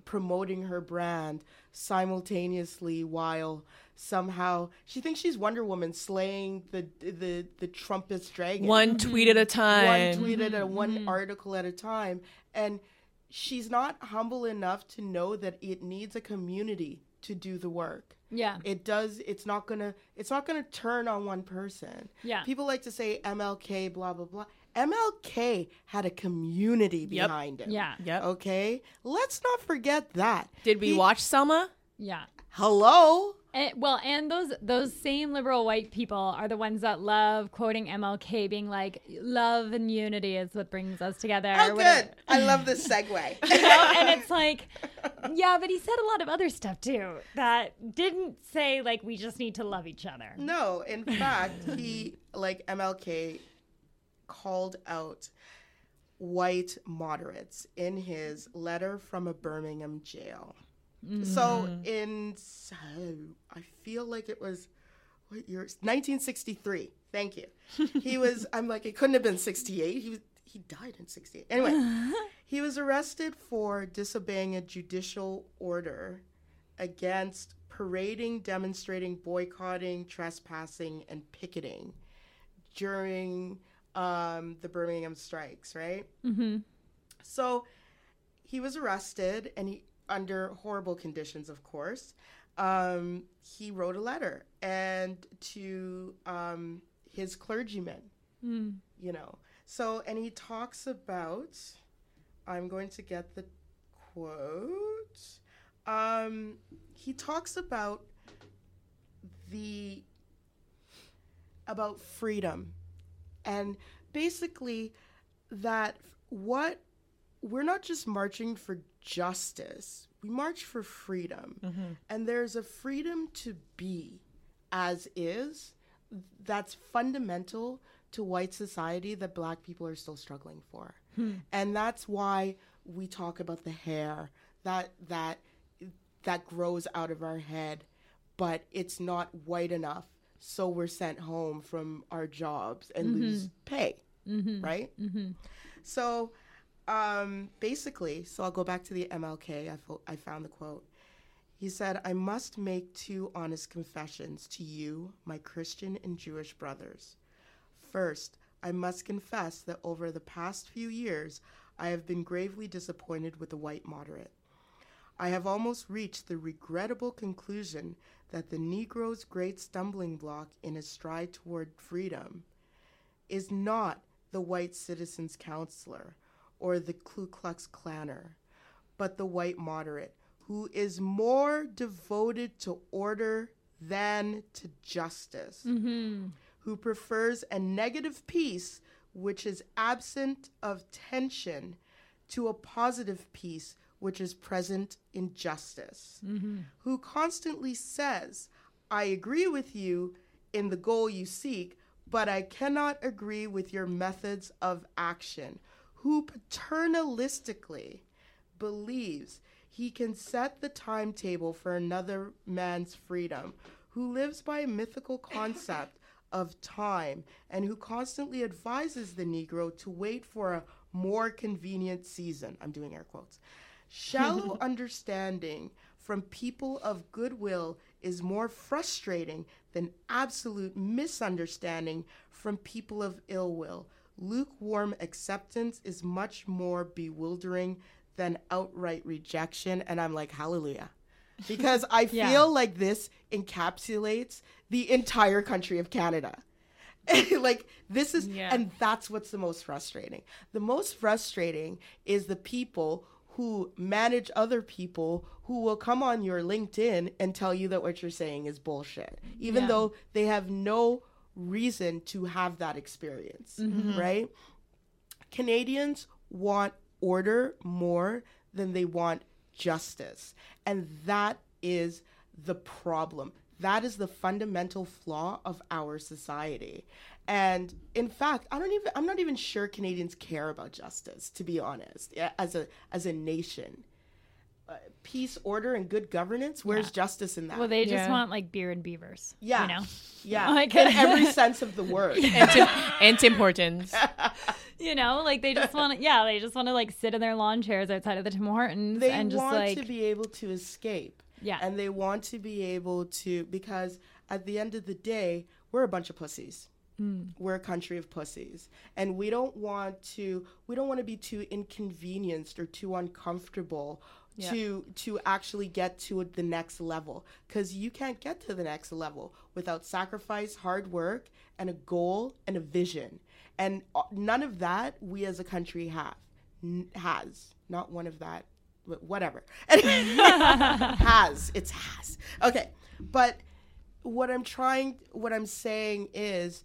promoting her brand simultaneously while somehow she thinks she's Wonder Woman slaying the the the Trumpist dragon. One mm-hmm. tweet at a time. one tweet at a one mm-hmm. article at a time. And she's not humble enough to know that it needs a community to do the work. Yeah. it does it's not gonna it's not gonna turn on one person. Yeah. people like to say mlk blah blah blah mlk had a community Yep. behind him Yeah. Yep. okay let's not forget that Did we He- watch Selma? Yeah. hello And, well, and those those same liberal white people are the ones that love quoting MLK, being like, "Love and unity is what brings us together." oh good i love this segue You know? and it's like, yeah, but he said a lot of other stuff too that didn't say like we just need to love each other. No, in fact, he like MLK called out white moderates in his letter from a Birmingham jail. So mm-hmm. in so I feel like it was what year? 1963. Thank you. He was. I'm like it couldn't have been 68. He was. He died in 68. Anyway, he was arrested for disobeying a judicial order against parading, demonstrating, boycotting, trespassing, and picketing during um, the Birmingham strikes, right? Mm-hmm. So he was arrested and he under horrible conditions, of course. Um, he wrote a letter and to um, his clergyman, Mm. you know. So and he talks about. I'm going to get the quote. Um, he talks about the about freedom and basically that what we're not just marching for justice we march for freedom. Mm-hmm. And there's a freedom to be as is that's fundamental to white society that black people are still struggling for. Hmm. And that's why we talk about the hair that that that grows out of our head but it's not white enough so we're sent home from our jobs and mm-hmm. lose pay mm-hmm. right? Mm-hmm. So um, basically so i'll go back to the mlk I, fo- I found the quote. He said i must make two honest confessions to you my christian and jewish brothers. First, I must confess that over the past few years, I have been gravely disappointed with the white moderate. I have almost reached the regrettable conclusion that the Negro's great stumbling block in his stride toward freedom is not the white citizens' counselor or the Ku Klux Klanner, but the white moderate, who is more devoted to order than to justice mm-hmm. who prefers a negative peace which is absent of tension to a positive peace which is present in justice, mm-hmm. who constantly says, I agree with you in the goal you seek, but I cannot agree with your methods of action, who paternalistically believes he can set the timetable for another man's freedom, who lives by a mythical concept of time, and who constantly advises the Negro to wait for a more convenient season. I'm doing air quotes. Shallow understanding from people of goodwill is more frustrating than absolute misunderstanding from people of ill will. Lukewarm acceptance is much more bewildering than outright rejection. And I'm like, hallelujah. Because I feel Yeah. like this encapsulates the entire country of Canada. like this is Yeah. and that's what's the most frustrating. The most frustrating is the people who manage other people who will come on your LinkedIn and tell you that what you're saying is bullshit, even Yeah. though they have no reason to have that experience, mm-hmm. right? Canadians want order more than they want justice. And that is the problem. That is the fundamental flaw of our society. And in fact, I don't even I'm not even sure Canadians care about justice to be honest. As a as a nation. Uh, peace, order and good governance, where's Yeah. justice in that? Well, they just Yeah. want like beer and beavers. yeah. You know? Yeah. Like- in every sense of the word. and, Tim, and Tim Hortons. You know, like they just want to, yeah, they just want to like sit in their lawn chairs outside of the Tim Hortons they and just want like, to be able to escape yeah. and they want to be able to because at the end of the day we're a bunch of pussies Mm. we're a country of pussies. And we don't want to we don't want to be too inconvenienced or too uncomfortable Yeah. to to actually get to the next level. Because you can't get to the next level without sacrifice hard work and a goal and a vision. And uh, none of that we as a country have. N- has. Not one of that wh- whatever. Has. It's has. Okay. But what i'm trying what i'm saying is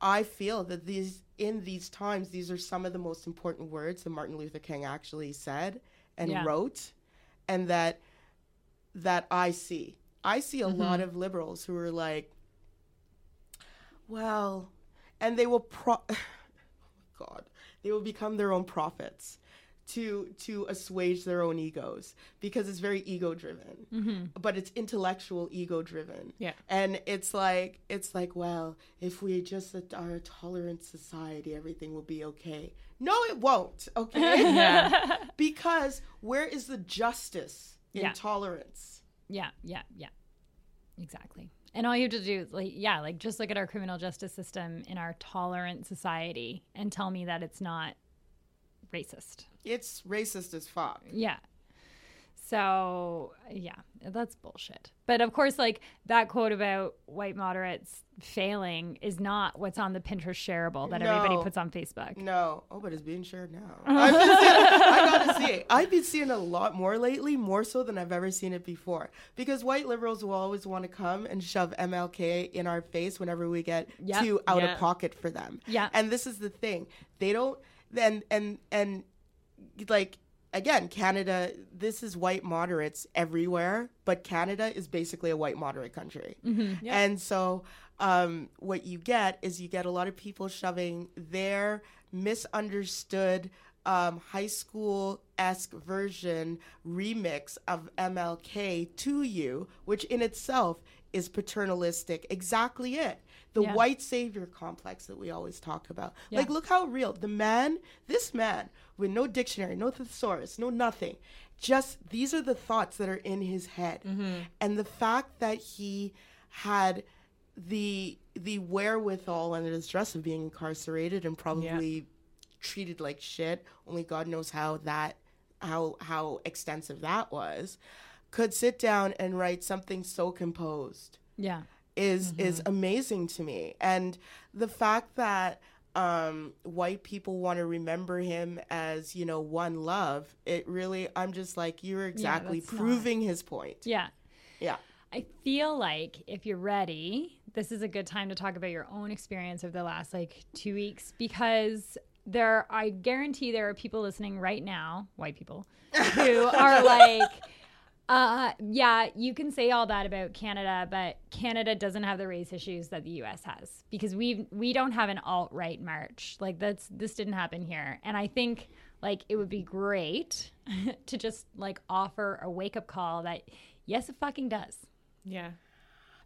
i feel that these in these times these are some of the most important words that martin luther king actually said and Yeah. wrote and that that i see. I see a mm-hmm. lot of liberals who are like well and they will pro oh god they will become their own prophets to to assuage their own egos because it's very ego driven mm-hmm. but it's intellectual ego driven Yeah. and it's like it's like well if we just are a tolerant society everything will be okay no it won't okay Yeah. because where is the justice in Yeah. tolerance Yeah, yeah, yeah. Exactly. And all you have to do is like yeah, like just look at our criminal justice system in our tolerant society and tell me that it's not racist. It's racist as fuck Yeah. So, yeah, that's bullshit. But of course, like that quote about white moderates failing is not what's on the Pinterest shareable that everybody puts on Facebook. No. Oh, but it's being shared now. I've been seeing. I gotta see it. I've been seeing a lot more lately, more so than I've ever seen it before. Because white liberals will always want to come and shove MLK in our face whenever we get Yep. too out Yeah. of pocket for them. Yeah. And this is the thing. They don't then and and like again, Canada, this is white moderates everywhere, but Canada is basically a white moderate country. Yeah. And so, um, what you get is you get a lot of people shoving their misunderstood um, high school esque version remix of MLK to you, which in itself is paternalistic. Exactly it. The Yeah. white savior complex that we always talk about. Yeah. Like, look how real. The man, this man, with no dictionary, no thesaurus, no nothing, just these are the thoughts that are in his head. Mm-hmm. And the fact that he had the the wherewithal under the stress of being incarcerated and probably treated like shit only god knows how that how how extensive that was could sit down and write something so composed Yeah. Is is amazing to me. And the fact that um white people want to remember him as you know one love it really i'm just like you're exactly not- proving his point. Yeah. yeah. I feel like if you're ready, this is a good time to talk about your own experience over the last like two weeks because there, I guarantee there are people listening right now, white people, who are like, uh, yeah, you can say all that about Canada, but Canada doesn't have the race issues that the U.S. has because we we don't have an alt right march like that's this didn't happen here, and I think like it would be great to just like offer a wake up call that yes, it fucking does. Yeah.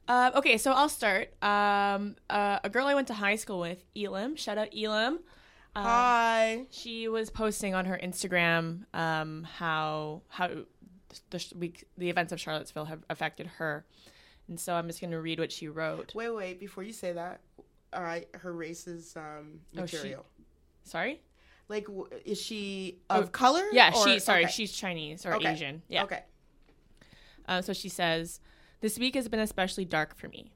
Uh, okay, so I'll start. Um, uh, a girl I went to high school with, Elam. Shout out Elam. hi She was posting on her Instagram um, how how the week the events of Charlottesville have affected her, and so I'm just going to read what she wrote. wait wait before you say that all right her race is um Oh, she- material Sorry. like w- is she of color Yeah, or- she. Sorry, okay. she's Chinese or Okay. Asian. Yeah. okay Uh, so she says, This week has been especially dark for me.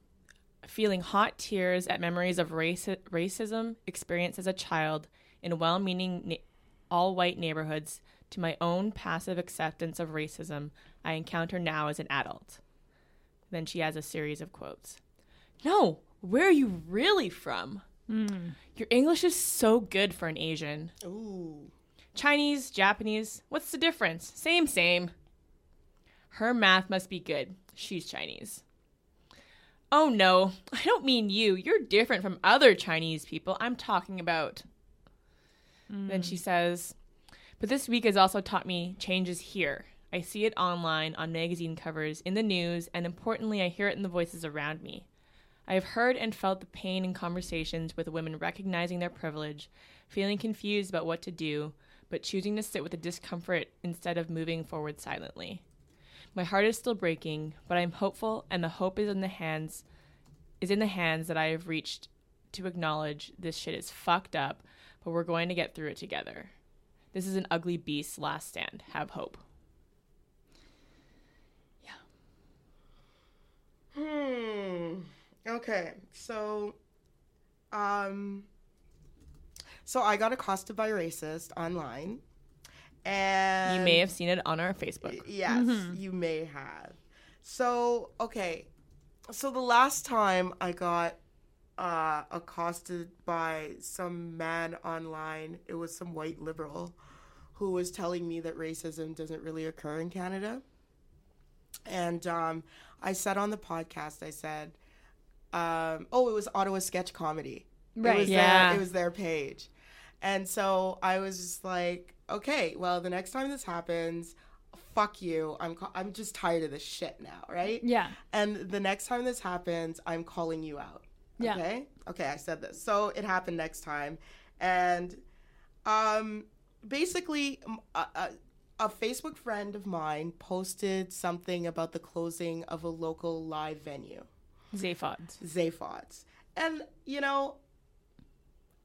Feeling hot tears at memories of race- racism experienced as a child in well meaning na- all white neighborhoods to my own passive acceptance of racism I encounter now as an adult. Then she has a series of quotes. No, where are you really from? Hmm. Your English is so good for an Asian. Ooh. Chinese, Japanese, what's the difference? Same, same. Her math must be good. She's Chinese. Oh no, I don't mean you. You're different from other Chinese people I'm talking about. Then she hmm. says, But this week has also taught me change is here. I see it online, on magazine covers, in the news, and importantly, I hear it in the voices around me. I have heard and felt the pain in conversations with women recognizing their privilege, feeling confused about what to do, but choosing to sit with the discomfort instead of moving forward silently. My heart is still breaking, but I'm hopeful and the hope is in the hands is in the hands that I have reached to acknowledge this shit is fucked up, but we're going to get through it together. This is an ugly beast's last stand. Have hope. Yeah. Hmm. Okay. So, um, so I got accosted by a racist online, and You may have seen it on our Facebook. Yes, you may have. So, okay. So the last time I got uh, accosted by some man online, it was some white liberal who was telling me that racism doesn't really occur in Canada. And um, I said on the podcast, I said, um, oh, it was Ottawa Sketch Comedy. It Right. was Yeah. Their, it was their page. And so I was just like, okay, well, the next time this happens, fuck you. I'm ca- I'm just tired of this shit now, right? Yeah. And the next time this happens, I'm calling you out. Yeah. Okay? Okay, I said this. So it happened next time. And um basically a Facebook friend of mine posted something about the closing of a local live venue. Zaphods. Zaphods. And you know,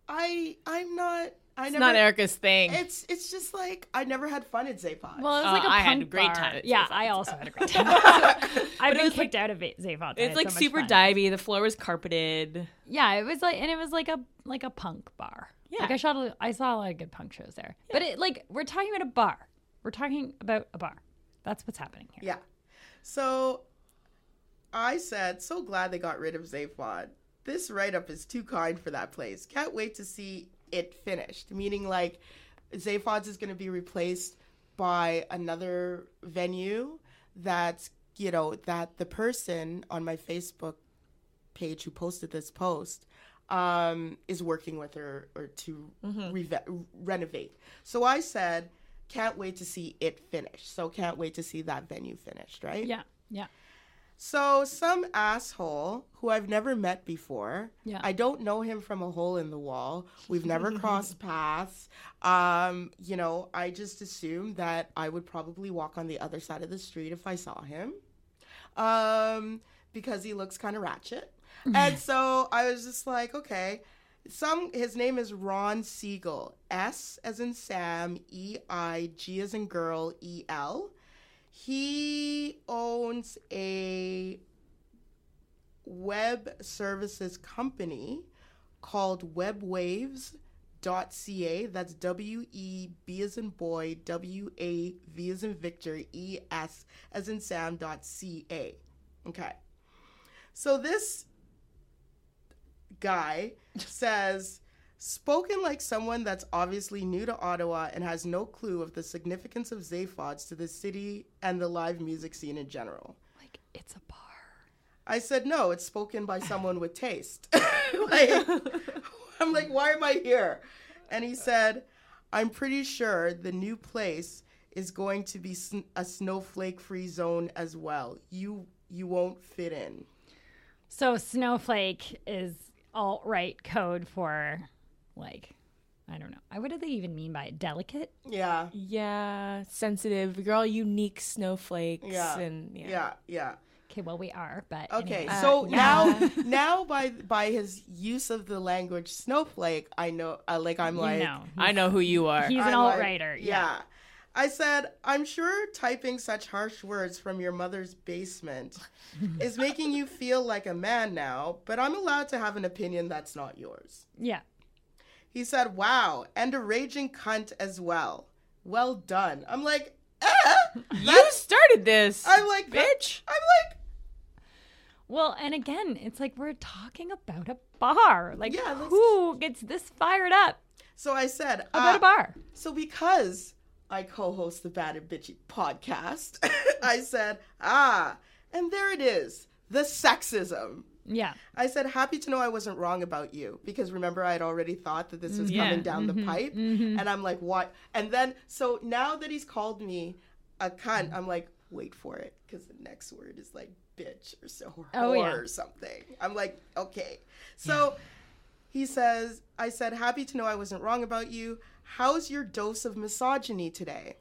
I I'm not I It's never not Erica's thing. it's it's just like I never had fun at Zaphods. Well, it was Uh, like a I punk had a great bar. time at Yeah, I also had a great time. I've been was kicked out of Va- Zaphod. It's like so super fun. divey. The floor was carpeted. Yeah, it was like, and it was like a like a punk bar. Yeah. like I shot. A, I saw a lot of good punk shows there. But it like we're talking about a bar. We're talking about a bar. That's what's happening here. Yeah. So I said, so glad they got rid of Zaphod. This write up is too kind for that place. Can't wait to see it finished. Meaning, like, Zaphod's is going to be replaced by another venue that's, you know, that the person on my Facebook page who posted this post um, is working with her or to reve- renovate. So I said, can't wait to see it finished. So can't wait to see that venue finished, right? Yeah, yeah. So some asshole who I've never met before. Yeah. I don't know him from a hole in the wall. We've never crossed paths. Um, you know, I just assumed that I would probably walk on the other side of the street if I saw him. Um, because he looks kind of ratchet. and so I was just like, okay. Some his name is Ron Seigel. S as in Sam, E I G as in girl, E L. He owns a web services company called webwaves.ca. That's W E B as in boy, W A V as in Victor, E S as in Sam dot C A. Okay. So this guy says, spoken like someone that's obviously new to Ottawa and has no clue of the significance of Zaphods to the city and the live music scene in general. Like it's a bar. I said, no, it's spoken by someone with taste. like, I'm like, why am I here? And he said, I'm pretty sure the new place is going to be sn- a snowflake free zone as well. You you won't fit in. So snowflake is alt right code for like I don't know. What do they even mean by it? Delicate? Yeah. Yeah, sensitive. You're all unique snowflakes. Yeah. And yeah. Yeah, yeah. Okay, well we are, but Okay, anyway. so yeah. now now by by his use of the language snowflake, I know uh, like I'm you like know, I know who you are. he's an I'm alt like, righter. Yeah. Yeah. I said, I'm sure typing such harsh words from your mother's basement is making you feel like a man now, but I'm allowed to have an opinion that's not yours. Yeah. He said, Wow, and a raging cunt as well. well done. I'm like, eh, You started this. I'm like, bitch. I'm like, Well, and again, it's like we're talking about a bar. Like, Yeah, who gets this fired up so I said, about uh, a bar? So because I co-host the Bad and Bitchy podcast, I said, ah, and there it is, the sexism. Yeah. I said, happy to know I wasn't wrong about you because remember I had already thought that this was mm, Yeah. coming down the mm-hmm. pipe, mm-hmm. and I'm like, what? And then so now that he's called me a cunt, I'm like, wait for it because the next word is like bitch or so or Oh, yeah. or something. I'm like, okay. So he says, I said, happy to know I wasn't wrong about you. How's your dose of misogyny today?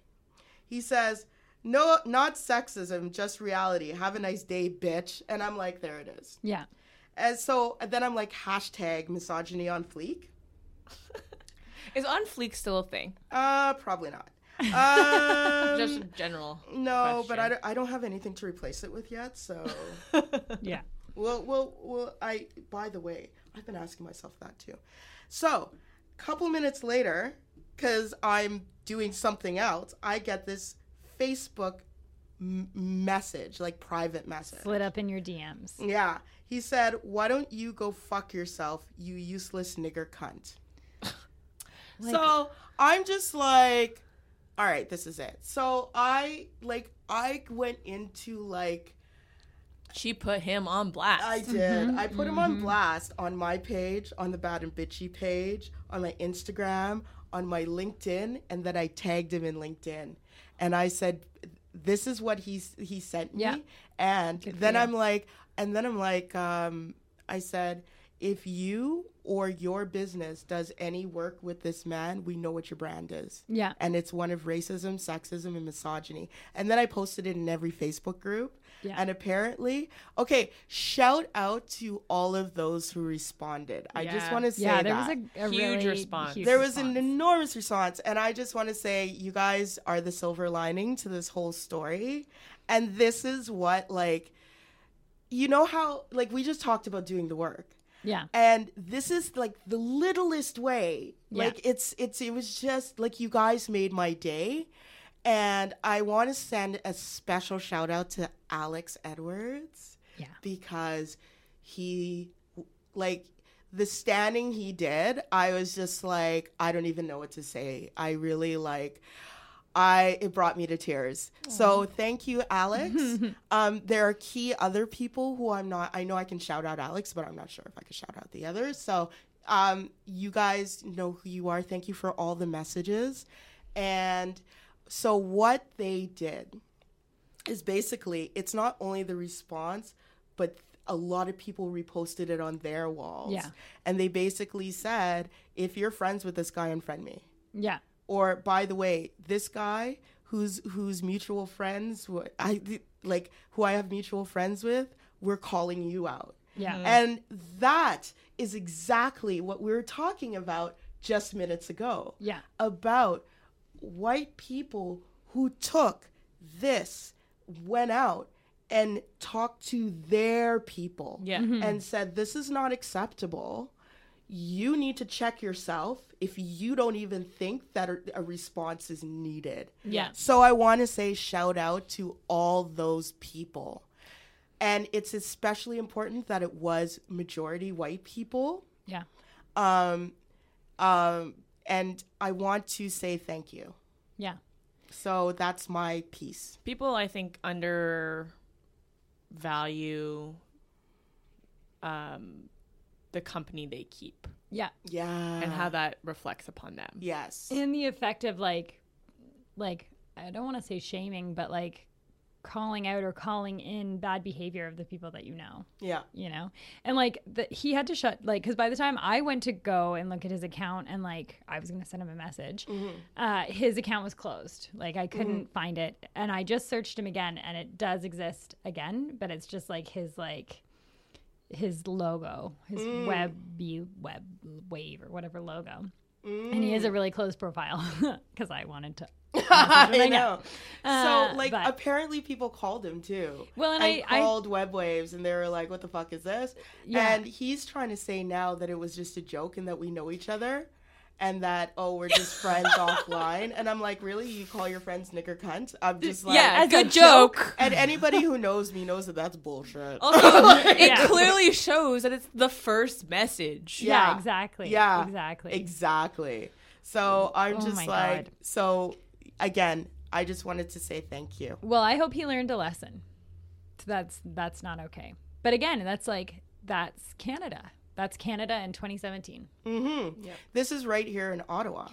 He says, no, not sexism, just reality. Have a nice day, bitch. And I'm like, there it is. Yeah. And so and then I'm like, hashtag misogyny on fleek. Is on fleek still a thing? Uh, probably not. Um, Just a general. no, but I don't, I don't have anything to replace it with yet. So, Yeah. well, well, well. I. By the way, I've been asking myself that too. So, a couple minutes later, because I'm doing something else, I get this Facebook m- message, like private message. Slid up in your DMs. Yeah. He said, Why don't you go fuck yourself, you useless nigger cunt? so I'm just like, All right, this is it. So I, like, I went into, like, She put him on blast. I did. Mm-hmm. I put him on mm-hmm. blast on my page, on the Bad and Bitchy page, on my Instagram, on my LinkedIn, and then I tagged him in LinkedIn. And I said, "This is what he he sent me." Yeah. And for then. I'm like, and then I'm like, um, I said, if you or your business does any work with this man, we know what your brand is Yeah. and it's one of racism, sexism, and misogyny. And then I posted it in every Facebook group. Yeah. And apparently, okay, shout out to all of those who responded. I just want to say Yeah, there that. was a, a Huge really response. huge there was an enormous response, and I just want to say you guys are the silver lining to this whole story. And this is what, like, you know how, like, we just talked about doing the work Yeah. and this is like the littlest way Yeah. like it's it's it was just like you guys made my day and i want to send a special shout out to alex edwards Yeah. because he like the standing he did i was just like i don't even know what to say i really like I it brought me to tears. So thank you, Alex. um, there are key other people who I'm not. I know I can shout out Alex, but I'm not sure if I can shout out the others. So um, you guys know who you are. Thank you for all the messages. And so what they did is basically it's not only the response, but a lot of people reposted it on their walls. Yeah. And they basically said, if you're friends with this guy, unfriend me Yeah. or by the way this guy who's who's mutual friends who i like who i have mutual friends with we're calling you out Yeah. Mm-hmm. and that is exactly what we were talking about just minutes ago Yeah. about white people who took this went out and talked to their people Yeah. and said this is not acceptable you need to check yourself if you don't even think that a, a response is needed Yeah. so i want to say shout out to all those people and it's especially important that it was majority white people Yeah. um, um, and I want to say thank you. Yeah. So that's my piece. People, I think, undervalue um, the company they keep Yeah. Yeah. and how that reflects upon them. Yes. And the effect of like, like I don't want to say shaming, but like calling out or calling in bad behavior of the people that you know. Yeah. you know? And like the, he had to shut like because by the time i went to go and look at his account and like i was going to send him a message mm-hmm. uh, his account was closed. Like i couldn't mm-hmm. find it. And i just searched him again and it does exist again but it's just like his like his logo his mm. web web wave or whatever logo and he has a really close profile because i wanted to I I know. Uh, so, like, but- apparently people called him too. Well, and I- I- called Web Waves, and they were like, "What the fuck is this?" Yeah. And he's trying to say now that it was just a joke and that we know each other. And that oh we're just friends offline and i'm like really you call your friends knicker cunt i'm just like yeah, as a good joke. joke. and anybody who knows me knows that that's bullshit Also, it Yeah. clearly shows that it's the first message. Yeah, Yeah. exactly. Yeah, exactly. exactly so i'm Oh just like God. so again i just wanted to say thank you Well, I hope he learned a lesson. That's that's not okay. But again, that's like that's Canada. That's Canada in 2017. mm-hmm. Yep. this is right here in ottawa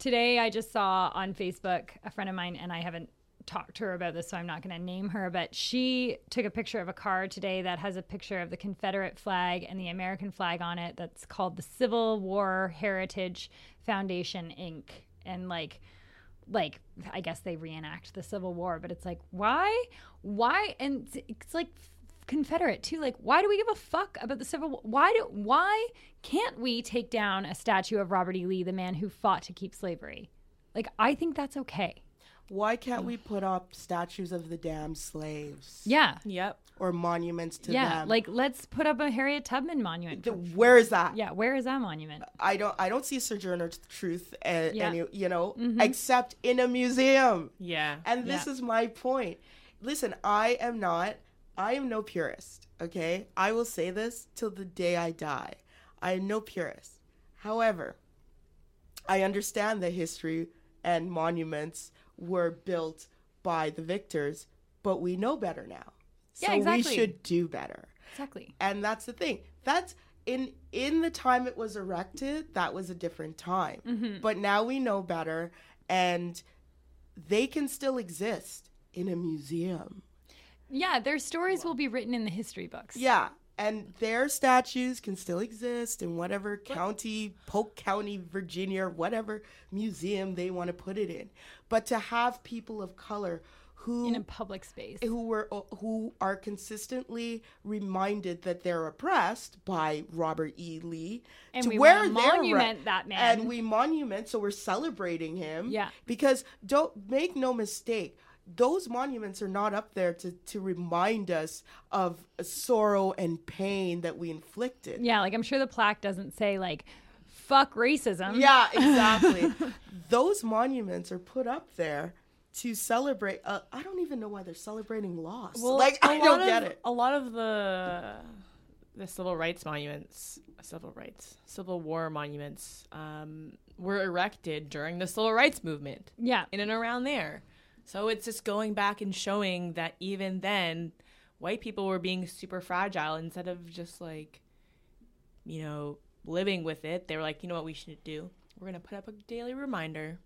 Today, I just saw on Facebook a friend of mine, and I haven't talked to her about this, so I'm not going to name her, but she took a picture of a car today that has a picture of the Confederate flag and the American flag on it that's called the Civil War Heritage Foundation, Inc. And like, like I guess they reenact the Civil War, but it's like, why? Why? And it's like Confederate too. Like, why do we give a fuck about the Civil War? Why do why can't we take down a statue of Robert E. Lee, the man who fought to keep slavery? Like, I think that's okay. why can't we put up statues of the damn slaves Yeah. Yep. or monuments to yeah. them Like, let's put up a Harriet Tubman monument. The- where is that yeah. Where is that monument? I don't I don't see Sojourner Truth uh, Yeah. any you know except in a museum. Yeah. And this Yeah. is my point. Listen, I am not I am no purist, okay? I will say this till the day I die. I am no purist. However, I understand that history and monuments were built by the victors, but we know better now. So Yeah, exactly. we should do better Exactly. and that's the thing that's in in the time it was erected that was a different time Mm-hmm. but now we know better and they can still exist in a museum Yeah. Their stories will be written in the history books. yeah and their statues can still exist in whatever county polk county virginia whatever museum they want to put it in but to have people of color who In a public space. who were uh, who are consistently reminded that they're oppressed by Robert E. Lee, And to we where monument that man. and we monument, so we're celebrating him. Yeah. because don't make no mistake. Those monuments are not up there to, to remind us of sorrow and pain that we inflicted. Yeah. Like, I'm sure the plaque doesn't say, like, fuck racism. Yeah, exactly. Those monuments are put up there to celebrate. Uh, I don't even know why they're celebrating loss. Well, like I don't of, get it. A lot of the the civil rights monuments, civil rights, Civil War monuments, um, were erected during the civil rights movement, Yeah. in and around there. So it's just going back and showing that even then, white people were being super fragile instead of just like, you know, living with it. They were like, you know what we should do? We're gonna put up a daily reminder,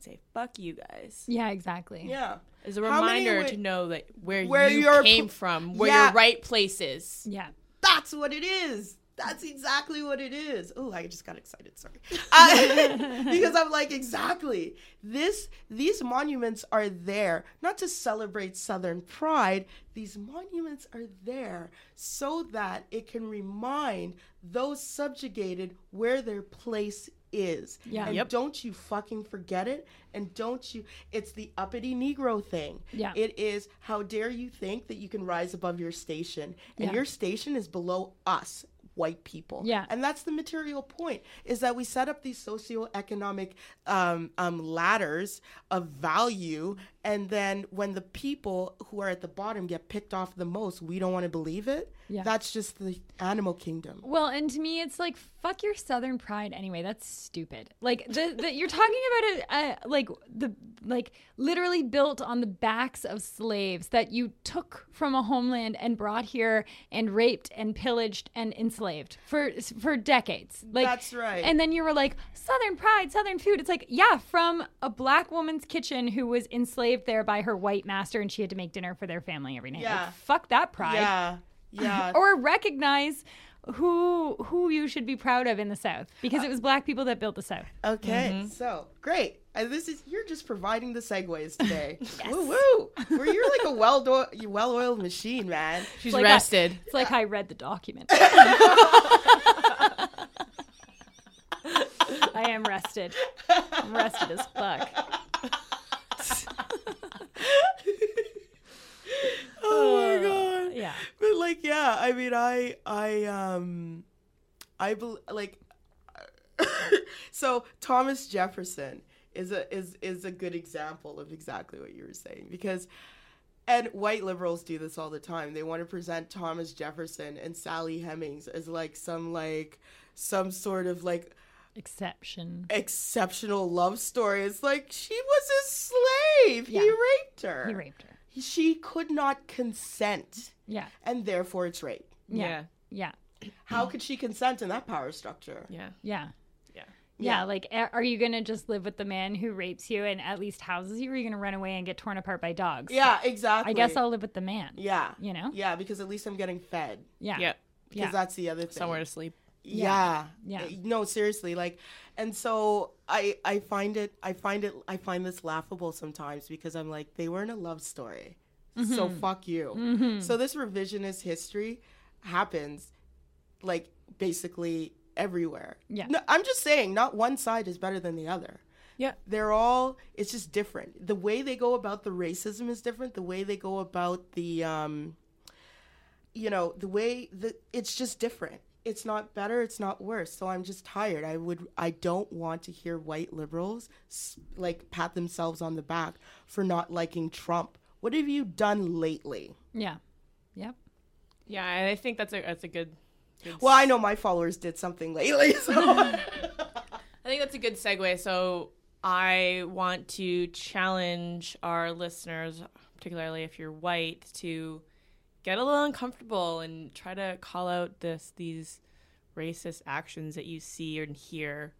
say "fuck you guys." Yeah. Exactly. Yeah. As a How reminder wa- to know that where, Where you came pl- from, where Yeah. your right place is. Yeah. That's what it is. That's exactly what it is. Oh, I just got excited. Sorry, I- uh, because I'm like exactly this. These monuments are there not to celebrate Southern pride. These monuments are there so that it can remind those subjugated where their place is. Yeah. And Yep. don't you fucking forget it. And don't you. It's the uppity Negro thing. Yeah. It is how dare you think that you can rise above your station and Yeah. your station is below us white people Yeah. and that's the material point is that we set up these socioeconomic um, um, ladders of value and then when the people who are at the bottom get picked off the most we don't want to believe it Yeah. that's just the animal kingdom Well, and to me, it's like fuck your Southern pride. Anyway, that's stupid. Like the, the you're talking about it, uh, like the like literally built on the backs of slaves that you took from a homeland and brought here and raped and pillaged and enslaved for for decades. Like That's right. And then you were like Southern pride, Southern food. It's like yeah, from a black woman's kitchen who was enslaved there by her white master, and she had to make dinner for their family every night. Like, Yeah. fuck that pride yeah yeah or recognize who who you should be proud of in the South because it was black people that built the South. Okay, so great. Uh, this is you're just providing the segues today. Woo woo! Where you're like a well do- well oiled machine, man. She's like I- rested. It's like I read the document. I am rested. I'm rested as fuck. Oh my god. Yeah. But like, yeah, I mean, I, I, um, I bel like. so Thomas Jefferson is a is is a good example of exactly what you were saying because and white liberals do this all the time. They want to present Thomas Jefferson and Sally Hemings as like some like some sort of like Exception. exceptional love story. It's like she was a slave. Yeah. He raped her. He raped her. She could not consent, Yeah. and therefore it's rape. Yeah. Yeah. Yeah. How could she consent in that power structure? Yeah. Yeah. Yeah. Yeah, like, are you gonna just live with the man who rapes you and at least houses you, or are you gonna run away and get torn apart by dogs? Yeah, exactly. I guess I'll live with the man. Yeah. You know? Yeah, because at least I'm getting fed. Yeah. Yeah. Because Yeah. that's the other thing. Somewhere to sleep. Yeah. Yeah. Uh, No, seriously, like and so I I find it I find it I find this laughable sometimes because I'm like they weren't a love story. So Mm-hmm. fuck you. So this revisionist history happens like basically everywhere. Yeah. No, I'm just saying not one side is better than the other. Yeah. They're all it's just different. The way they go about the racism is different. The way they go about the um you know, the way the it's just different. It's not better, it's not worse. So I'm just tired. I would I don't want to hear white liberals like pat themselves on the back for not liking Trump. What have you done lately? Yeah. Yep. Yeah, and I think that's a that's a good. good Well, I know my followers did something lately. So I think that's a good segue. So I want to challenge our listeners, particularly if you're white, to get a little uncomfortable and try to call out this these racist actions that you see and hear.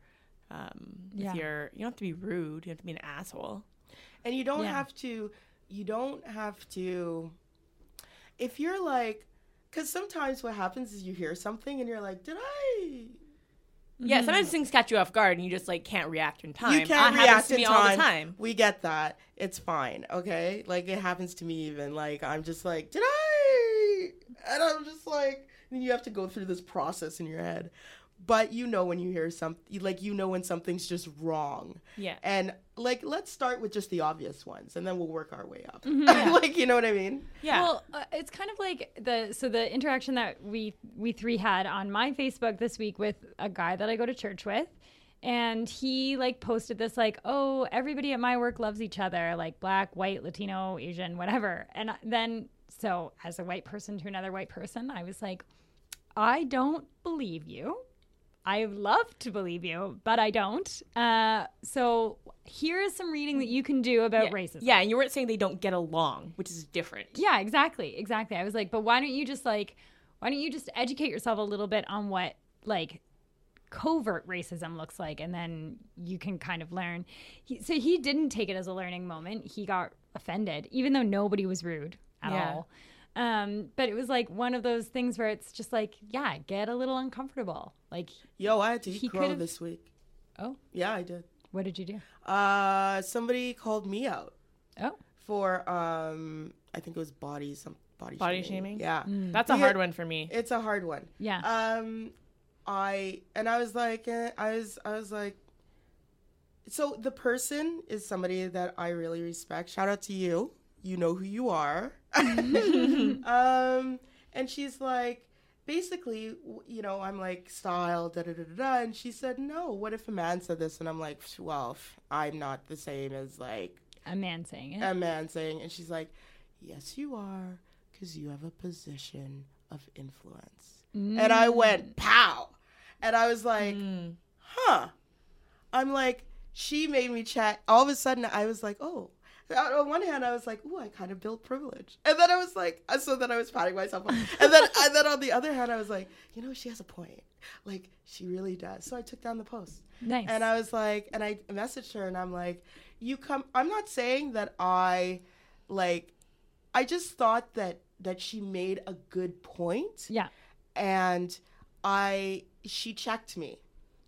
Um, Yeah. If you're, you don't have to be rude. You have to be an asshole. and you don't Yeah. have to you don't have to if you're like because sometimes what happens is you hear something and you're like did i Yeah, sometimes things catch you off guard and you just like can't react in time. you can't That happens react to in me time. all the time. we get that it's fine okay like it happens to me even like i'm just like did i and i'm just like and you have to go through this process in your head but you know when you hear something like you know when something's just wrong Yeah. and like let's start with just the obvious ones and then we'll work our way up Mm-hmm. like you know what i mean Yeah. Well, uh, it's kind of like the so the interaction that we we three had on my Facebook this week with a guy that I go to church with, and he like posted this like, "Oh, everybody at my work loves each other, like black, white, Latino, Asian, whatever." And then so as a white person to another white person, I was like, "I don't believe you." I love to believe you, but I don't. Uh, so here is some reading that you can do about yeah. racism. Yeah, and you weren't saying they don't get along, which is different. Yeah, exactly. Exactly. I was like, but why don't you just like why don't you just educate yourself a little bit on what like covert racism looks like and then you can kind of learn. He, so he didn't take it as a learning moment. He got offended even though nobody was rude at Yeah. all. Um, but it was like one of those things where it's just like, yeah, get a little uncomfortable. Like, yo i had to eat crow this week oh, yeah i did what did you do? uh somebody called me out Oh, for um i think it was body some body Body shaming? yeah That's a Yeah. hard one for me. it's a hard one yeah. um i and i was like eh, i was i was like so the person is somebody that i really respect shout out to you you know who you are. Mm-hmm. Um and she's like basically you know i'm like style da da da da da. And she said no what if a man said this? And i'm like well I'm not the same as like a man saying it. a man saying and she's like yes you are because you have a position of influence. And i mm. went pow. And i was like mm. huh. I'm like she made me chat. All of a sudden i was like oh on one hand i was like oh i kind of built privilege and then i was like uh, so then i was patting myself on and then and then on the other hand i was like you know she has a point like she really does so i took down the post nice. and I was like, and I messaged her and I'm like, you come, I'm not saying that I, like, I just thought that, that she made a good point yeah. and I, she checked me.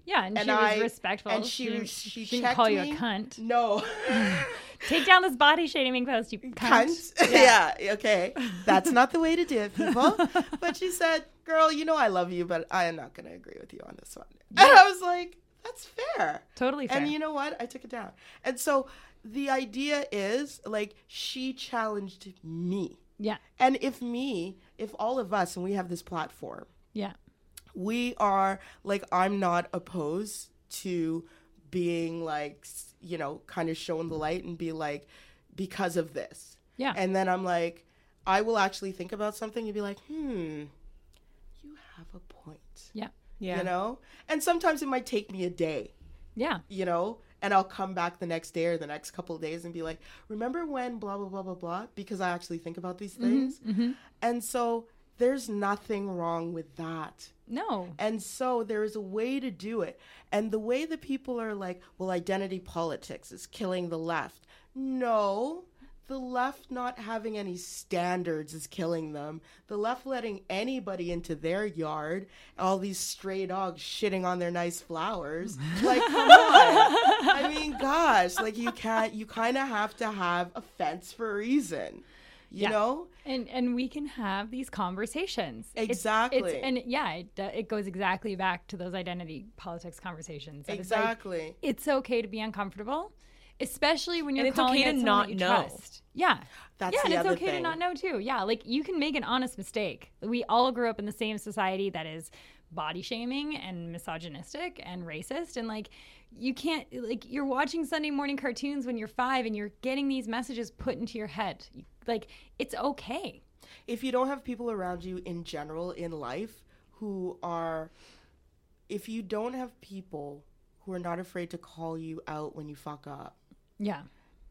Yeah, and, And she was I- respectful. and she- didn't- she didn't call you a cunt. No. Take down this body shaming post, you cunt. Cunt. Yeah. okay. That's not the way to do it, people. but she said, girl, you know I love you, but I am not going to agree with you on this one. And I was like, that's fair. Totally fair. And you know what? I took it down. And so the idea is like she challenged me. yeah, And if me, if all of us, and we have this platform, yeah, we are like, I'm not opposed to being like, you know, kind of shown the light and be like, because of this. Yeah. And then I'm like, I will actually think about something and be like, hmm, you have a point. yeah. Yeah. You know? And sometimes it might take me a day, Yeah. you know? And I'll come back the next day or the next couple of days and be like, remember when blah, blah, blah, blah, blah? Because I actually think about these things. And so there's nothing wrong with that. No. And so there is a way to do it. And the way that people are like, well, identity politics is killing the left. No, the left not having any standards is killing them. The left letting anybody into their yard, all these stray dogs shitting on their nice flowers. Like, come on. I mean, gosh, like you can't, you kind of have to have a fence for a reason. You Yeah. know? and and we can have these conversations Exactly. it's, and yeah it, it goes exactly back to those identity politics conversations that it's like, Exactly. it's okay to be uncomfortable especially when you're it's calling okay out to not that you know. trust. yeah That's yeah and it's other okay to not know too yeah like you can make an honest mistake we all grew up in the same society that is body shaming and misogynistic and racist and like you can't like you're watching sunday morning cartoons when you're five and you're getting these messages put into your head like it's okay. If you don't have people around you in general in life who are if you don't have people who are not afraid to call you out when you fuck up. Yeah.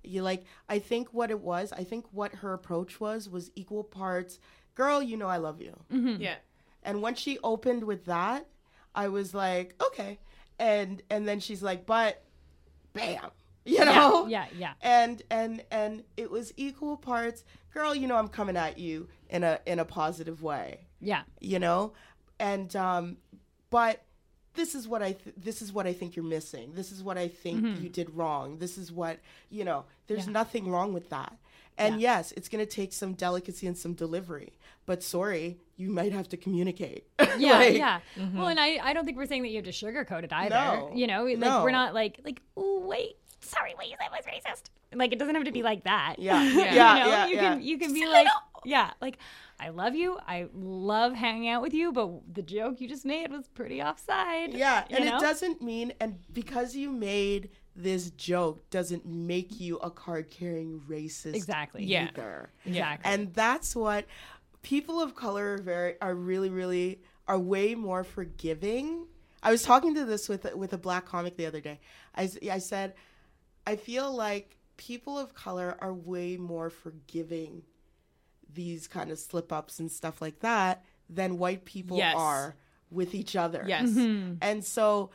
You like i think what it was i think what her approach was was equal parts girl you know i love you. Mm-hmm. Yeah. and once she opened with that i was like okay. And and then she's like but bam you know? yeah yeah. And and and it was equal parts girl you know i'm coming at you in a in a positive way. Yeah. You know? And um but this is what i th- this is what i think you're missing. This is what i think you did wrong. This is what you know there's Yeah. nothing wrong with that. And yes it's going to take some delicacy and some delivery but sorry you might have to communicate. Yeah Like, yeah well and I, I don't think we're saying that you have to sugarcoat it either. No. you know like No. we're not like like wait sorry what you said was racist like it doesn't have to be like that yeah Yeah. yeah you know yeah, you can you can be like yeah like i love you i love hanging out with you but the joke you just made was pretty offside Yeah, and know? it doesn't mean, and because you made this joke, doesn't make you a card carrying racist. Exactly. Yeah. Either. exactly And that's what people of color are very are really really are way more forgiving. I was talking to this with with a black comic the other day. i, I said, I feel like people of color are way more forgiving these kind of slip ups and stuff like that than white people Yes. are with each other. Yes. Mm-hmm. And so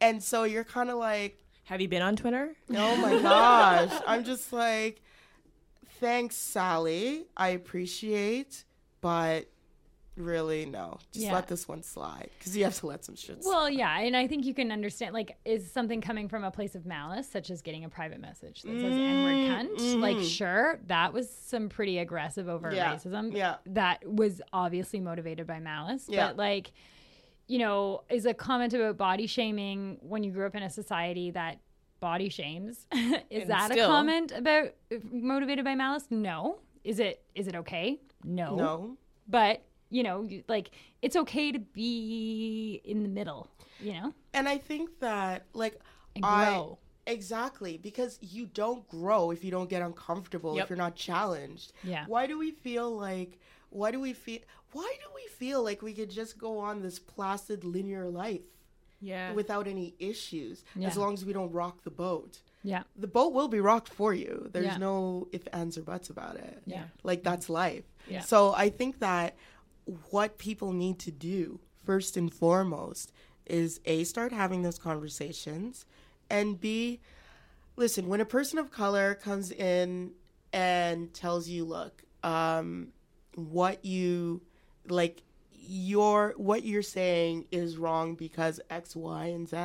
and so you're kind of like, Have you been on Twitter? oh my gosh. I'm just like, thanks, Sally. I appreciate, but really, no. Just Yeah. let this one slide because you have to let some shit slide. well yeah and i think you can understand like is something coming from a place of malice such as getting a private message that says n-word mm, cunt mm-hmm. like sure that was some pretty aggressive over Yeah. racism Yeah. that was obviously motivated by malice Yeah. but like you know is a comment about body shaming when you grew up in a society that body shames is And that a comment about motivated by malice no is it is it okay no no. but you know you- like it's okay to be in the middle you know And I think that, like, And I. Exactly, because you don't grow if you don't get uncomfortable, Yep. if you're not challenged. Yeah. Why do we feel like, why do we feel, why do we feel like we could just go on this placid linear life Yeah. without any issues Yeah. as long as we don't rock the boat? yeah the boat will be rocked for you. There's Yeah. no if, ands, or buts about it. Yeah. Like that's life. Yeah. So I think that what people need to do first and foremost is A, start having those conversations, and B, listen, when a person of color comes in and tells you, look, um, what you like your what you're saying is wrong because X, Y, and Z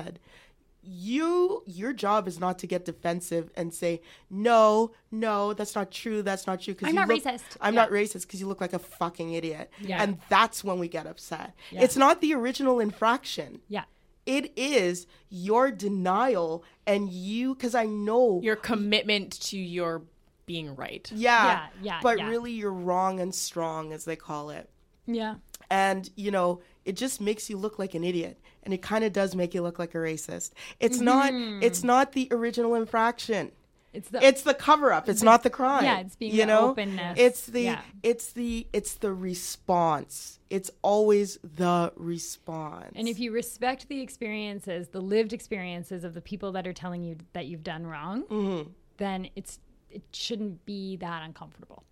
you your job is not to get defensive and say no no that's not true that's not true because I'm you not look, racist." i'm Yeah. not racist because you look like a fucking idiot Yeah. and that's when we get upset Yeah. it's not the original infraction yeah it is your denial and you because i know Your commitment to your being right. yeah Yeah, yeah, but really you're wrong and strong as they call it yeah and you know it just makes you look like an idiot and it kind of does make you look like a racist it's not it's not the original infraction It's the it's the cover up it's not the crime yeah, it's being you the know openness. it's the Yeah. it's the it's the response it's always the response And if you respect the experiences, the lived experiences of the people that are telling you that you've done wrong, Mm-hmm. then it's it shouldn't be that uncomfortable.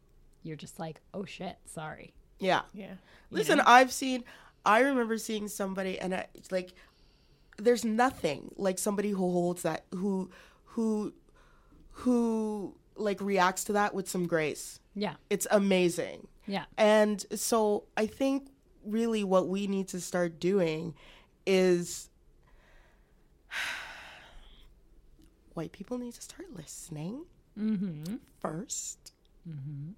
You're just like, oh shit, sorry. yeah Yeah. Listen, I've seen. I remember seeing somebody, and I, it's like, there's nothing like somebody who holds that, who, who, who like reacts to that with some grace. Yeah, It's amazing, yeah, and so I think really what we need to start doing is white people need to start listening Mm-hmm. 1st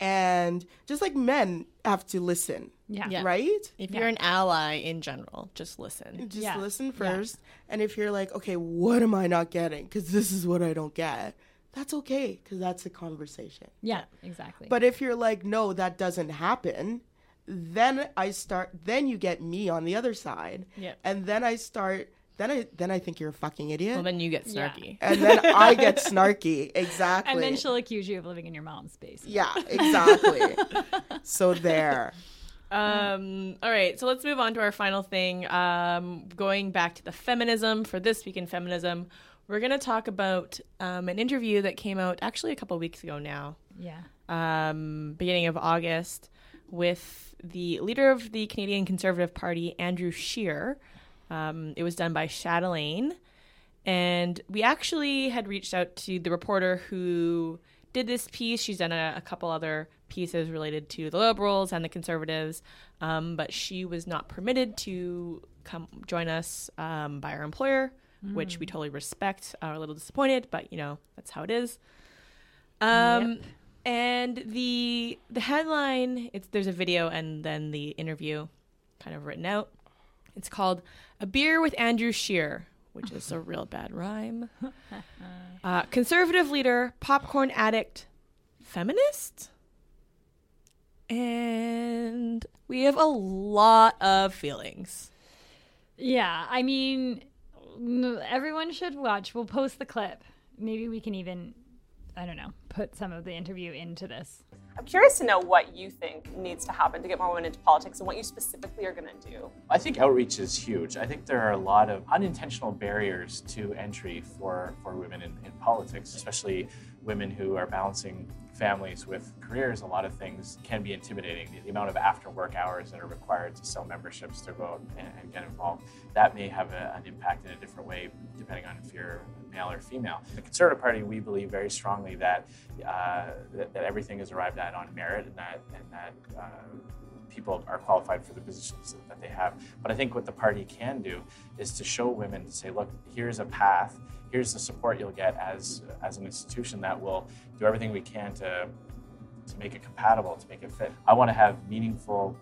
and just like men have to listen, yeah, Yeah. right? If Yeah. you're an ally in general, just listen. just Yeah. listen first and if you're like okay what am i not getting because this is what i don't get that's okay because that's a conversation yeah, exactly. but if you're like no that doesn't happen then i start then you get me on the other side Yeah. and then i start then i then i think you're a fucking idiot Well, then you get Yeah. snarky. and then i get snarky exactly and then she'll accuse you of living in your mom's space. yeah exactly so there Um, all right, so let's move on to our final thing. Um, going back to the feminism for this week in feminism, we're going to talk about um, an interview that came out actually a couple weeks ago now, Yeah, um, beginning of August, with the leader of the Canadian Conservative Party, Andrew Scheer. Um, it was done by Chatelaine. And we actually had reached out to the reporter who did this piece. She's done a, a couple other pieces related to the Liberals and the Conservatives, um, but she was not permitted to come join us um, by our employer, which we totally respect. Are a little disappointed, but you know that's how it is. Um, And the the headline it's there's a video and then the interview, kind of written out. It's called "A Beer with Andrew Scheer," which is a real bad rhyme. Uh, conservative leader, popcorn addict, feminist, and we have a lot of feelings. yeah. I mean, everyone should watch. We'll post the clip. Maybe we can even, I don't know, put some of the interview into this. I'm curious to know what you think needs to happen to get more women into politics and what you specifically are going to do. I think outreach is huge. I think there are a lot of unintentional barriers to entry for, for women in, in politics, especially women who are balancing families with careers. A lot of things can be intimidating. The, amount of after work hours that are required to sell memberships to out and, and get involved, that may have a, an impact in a different way depending on if you're male or female. The Conservative Party, we believe very strongly that, uh, that, that everything is arrived at on merit and that, and that uh, people are qualified for the positions that they have. But I think what the party can do is to show women to say, look, here's a path, here's the support you'll get as as an institution that will do everything we can to to make it compatible, to make it fit. I want to have meaningful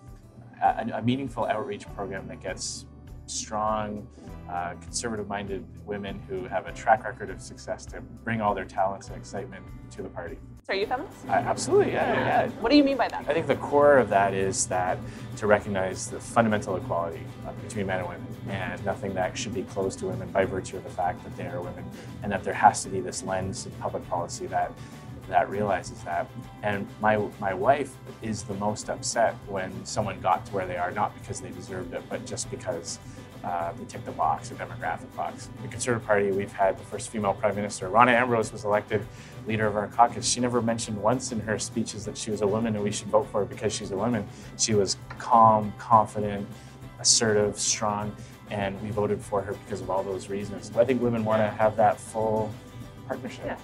a, a meaningful outreach program that gets strong, uh, conservative-minded women who have a track record of success to bring all their talents and excitement to the party. So are you feminist? I, absolutely, yeah, yeah. yeah. What do you mean by that? I think the core of that is that to recognize the fundamental equality uh, between men and women, and nothing that should be closed to women by virtue of the fact that they are women, and that there has to be this lens of public policy that that realizes that. And my my wife is the most upset when someone got to where they are, not because they deserved it, but just because. Uh, they ticked the box, a demographic box. The Conservative Party, we've had the first female Prime Minister. Rona Ambrose was elected leader of our caucus. She never mentioned once in her speeches that she was a woman and we should vote for her because she's a woman. She was calm, confident, assertive, strong, and we voted for her because of all those reasons. I think women want to have that full partnership. Yeah.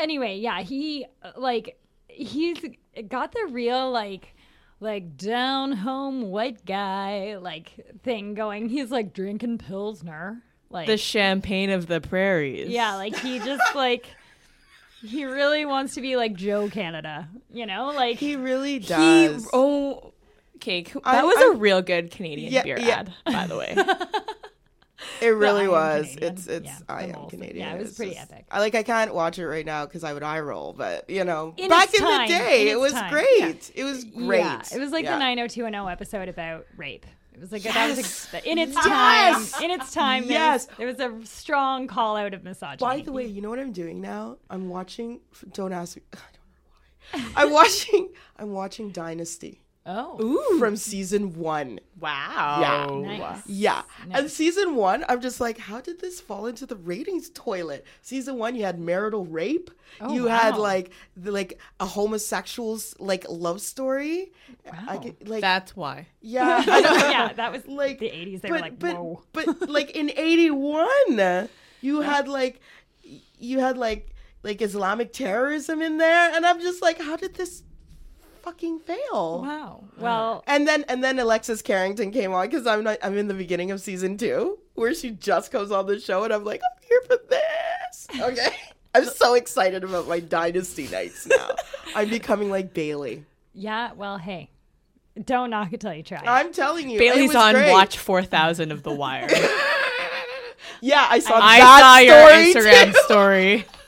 Anyway, yeah, he like he's got the real like like down home white guy like thing going. He's like drinking pilsner, like The champagne of the prairies. yeah, like he just like he really wants to be like Joe Canada, you know, like he really He, does oh, okay. That I- was I- a real good Canadian Yeah, beer yeah. ad, by the way. It really was. Canadian. It's it's Yeah, I I'm Canadian. yeah, it was pretty just- epic. I like I can't watch it right now because I would eye roll, but you know, In back in time, the day, in it was great. It was great. Yeah, it was like Yeah. the 90210 episode about rape. It was like that was Yes. a, in its Yes. time. In its time, Yes. there, was, there was a strong call out of misogyny. By the way, you know what I'm doing now? I'm watching. Don't ask me. I don't know why. I'm watching. I'm watching Dynasty oh, from season one. Wow. nice. Yeah. Nice. And season one, I'm just like, how did this fall into the ratings toilet? Season one, you had marital rape. Oh, you had like the, like a homosexual's like love story. I Wow. get, like That's why. yeah, yeah, that was like the 80s. They but, were like, but, whoa. but like in 81 you had like you had like like islamic terrorism in there and i'm just like how did this fucking fail Wow. Well, uh, and then and then alexis carrington came on because i'm not i'm in the beginning of season two where she just comes on the show and i'm like i'm here for this okay i'm so excited about my dynasty nights now i'm becoming like bailey yeah, well, hey, don't knock it till you try. i'm telling you Bailey's on great. watch 4000 of The Wire. yeah i saw I that saw your story, Instagram too. story.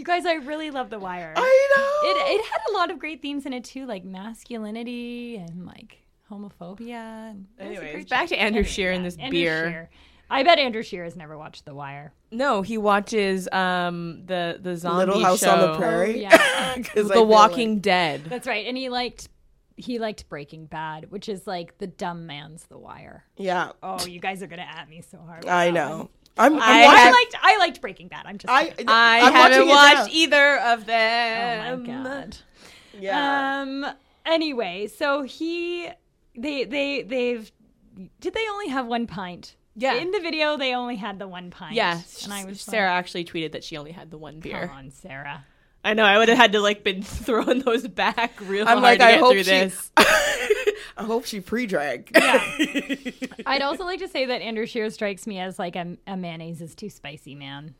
you guys, I really love The Wire. I know. it, it had a lot of great themes in it too, like masculinity and like homophobia. and it was a Anyways, great back show. to Andrew Anyway, Shearer and this Andrew beer. Scheer. I bet Andrew Shearer has never watched The Wire. No, he watches um the the zombie Little House show, on the Prairie. yeah. 'Cause I The Walking like- Dead. That's right, and he liked he liked Breaking Bad, which is like the dumb man's The Wire. yeah, Oh, you guys are gonna at me so hard. I that know. One. I'm, I'm I I, watching. have- liked I liked Breaking Bad. I'm just I, kidding. I I'm haven't watched now. either of them. oh my god. Yeah. Um. Anyway, so he, they, they, they've. Did they only have one pint? Yeah. In the video, they only had the one pint. Yeah, And I was Sarah actually tweeted that she only had the one beer. Come on, Sarah. I know. I would have had to like been throwing those back real I'm hard like, to I get hope through she. this. I hope she pre-drank. Yeah. I'd also like to say that Andrew Scheer strikes me as like a, a mayonnaise is too spicy man.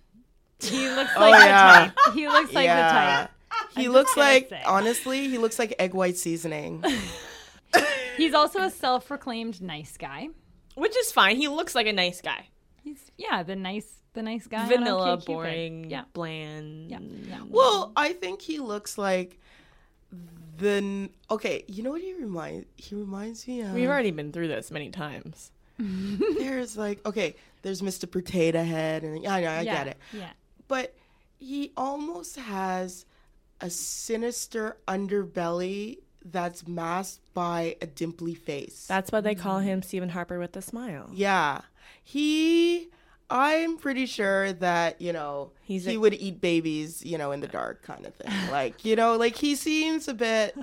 He looks like Oh, yeah. the type. He looks like Yeah. the type. he I'm looks like, say. honestly, he looks like egg white seasoning. He's also a self-proclaimed nice guy. Which is fine. He looks like a nice guy. He's yeah, the nice, the nice guy. Vanilla, OkCupid. boring, Yeah. bland. Yeah. yeah. well, I think he looks like the. n- Okay, you know what he reminds? He reminds me of. We've already been through this many times. There's like okay, there's Mr. Potato Head, and yeah, I know, I yeah. get it. Yeah. but he almost has a sinister underbelly that's masked by a dimply face. That's why they call mm-hmm. him Stephen Harper with a smile. yeah. He I'm pretty sure that, you know, He's he a- would eat babies, you know, in the dark kind of thing. Like, you know, like he seems a bit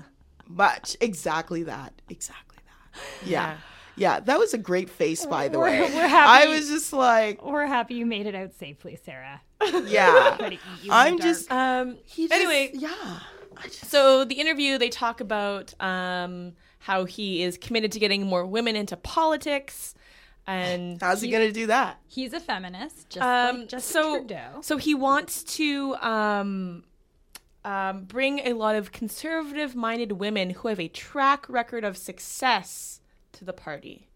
much exactly that. Exactly that. Yeah. Yeah, that was a great face by the We're- way. we're happy- I was just like, We're happy you made it out safely, Sarah. yeah. Try to eat you in the I'm just Um, he just, Anyway. yeah. Just so the interview, they talk about um, how he is committed to getting more women into politics, and How's he gonna do that? He's a feminist, just um, like Justin so Trudeau. so he wants to um, um, bring a lot of conservative-minded women who have a track record of success to the party.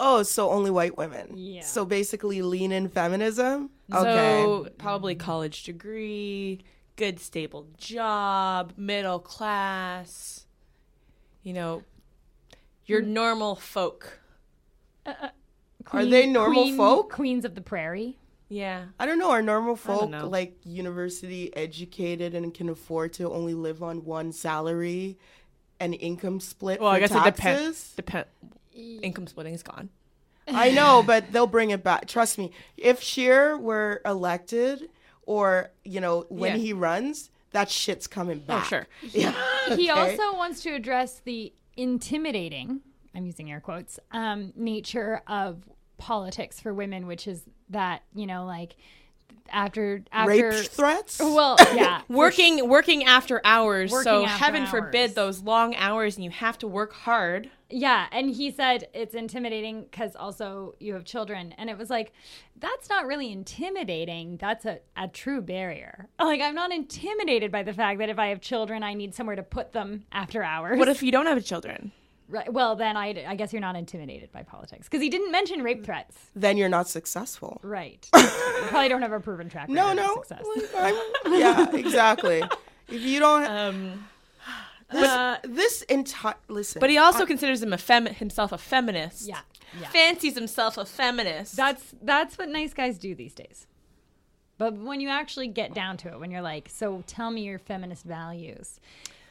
Oh, so only white women. Yeah. So basically, lean in feminism. Okay. So probably college degree, good stable job, middle class. You know, your normal folk. Are they normal Queen- folk? Queens of the prairie. Yeah. I don't know. Are normal folk like university educated and can afford to only live on one salary and income split? Well, for I guess it depends. Depend. Income splitting is gone. I know, but they'll bring it back. Trust me. If Scheer were elected, or you know, when Yeah. he runs, that shit's coming back. Oh, sure. Yeah. He Okay. also wants to address the intimidating, I'm using air quotes, um, nature of politics for women, which is that, you know, like after after rape threats. well, yeah. for Working working after hours. so after heaven forbid those long hours and you have to work hard. Yeah, and he said it's intimidating because also you have children, and it was like, that's not really intimidating. That's a, a true barrier. Like I'm not intimidated by the fact that if I have children, I need somewhere to put them after hours. What if you don't have children? Right, well, then I, I guess you're not intimidated by politics because he didn't mention rape threats. Then you're not successful. Right. you probably don't have a proven track record No, of no. success. like, yeah, exactly. If you don't, Um, Uh, This entire listen. But he also considers him a femi- himself a feminist. yeah, yeah. Fancies himself a feminist. That's that's what nice guys do these days. But when you actually get down to it, when you're like, so tell me your feminist values,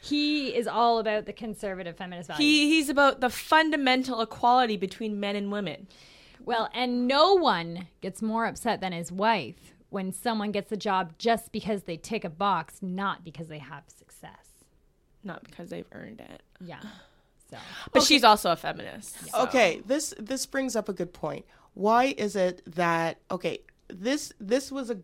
he is all about the conservative feminist values. he he's about the fundamental equality between men and women. well, and no one gets more upset than his wife when someone gets a job just because they tick a box, not because they have success. Not because they've earned it. Yeah. So But she's also a feminist. so- okay, this this brings up a good point. Why is it that okay, this this was a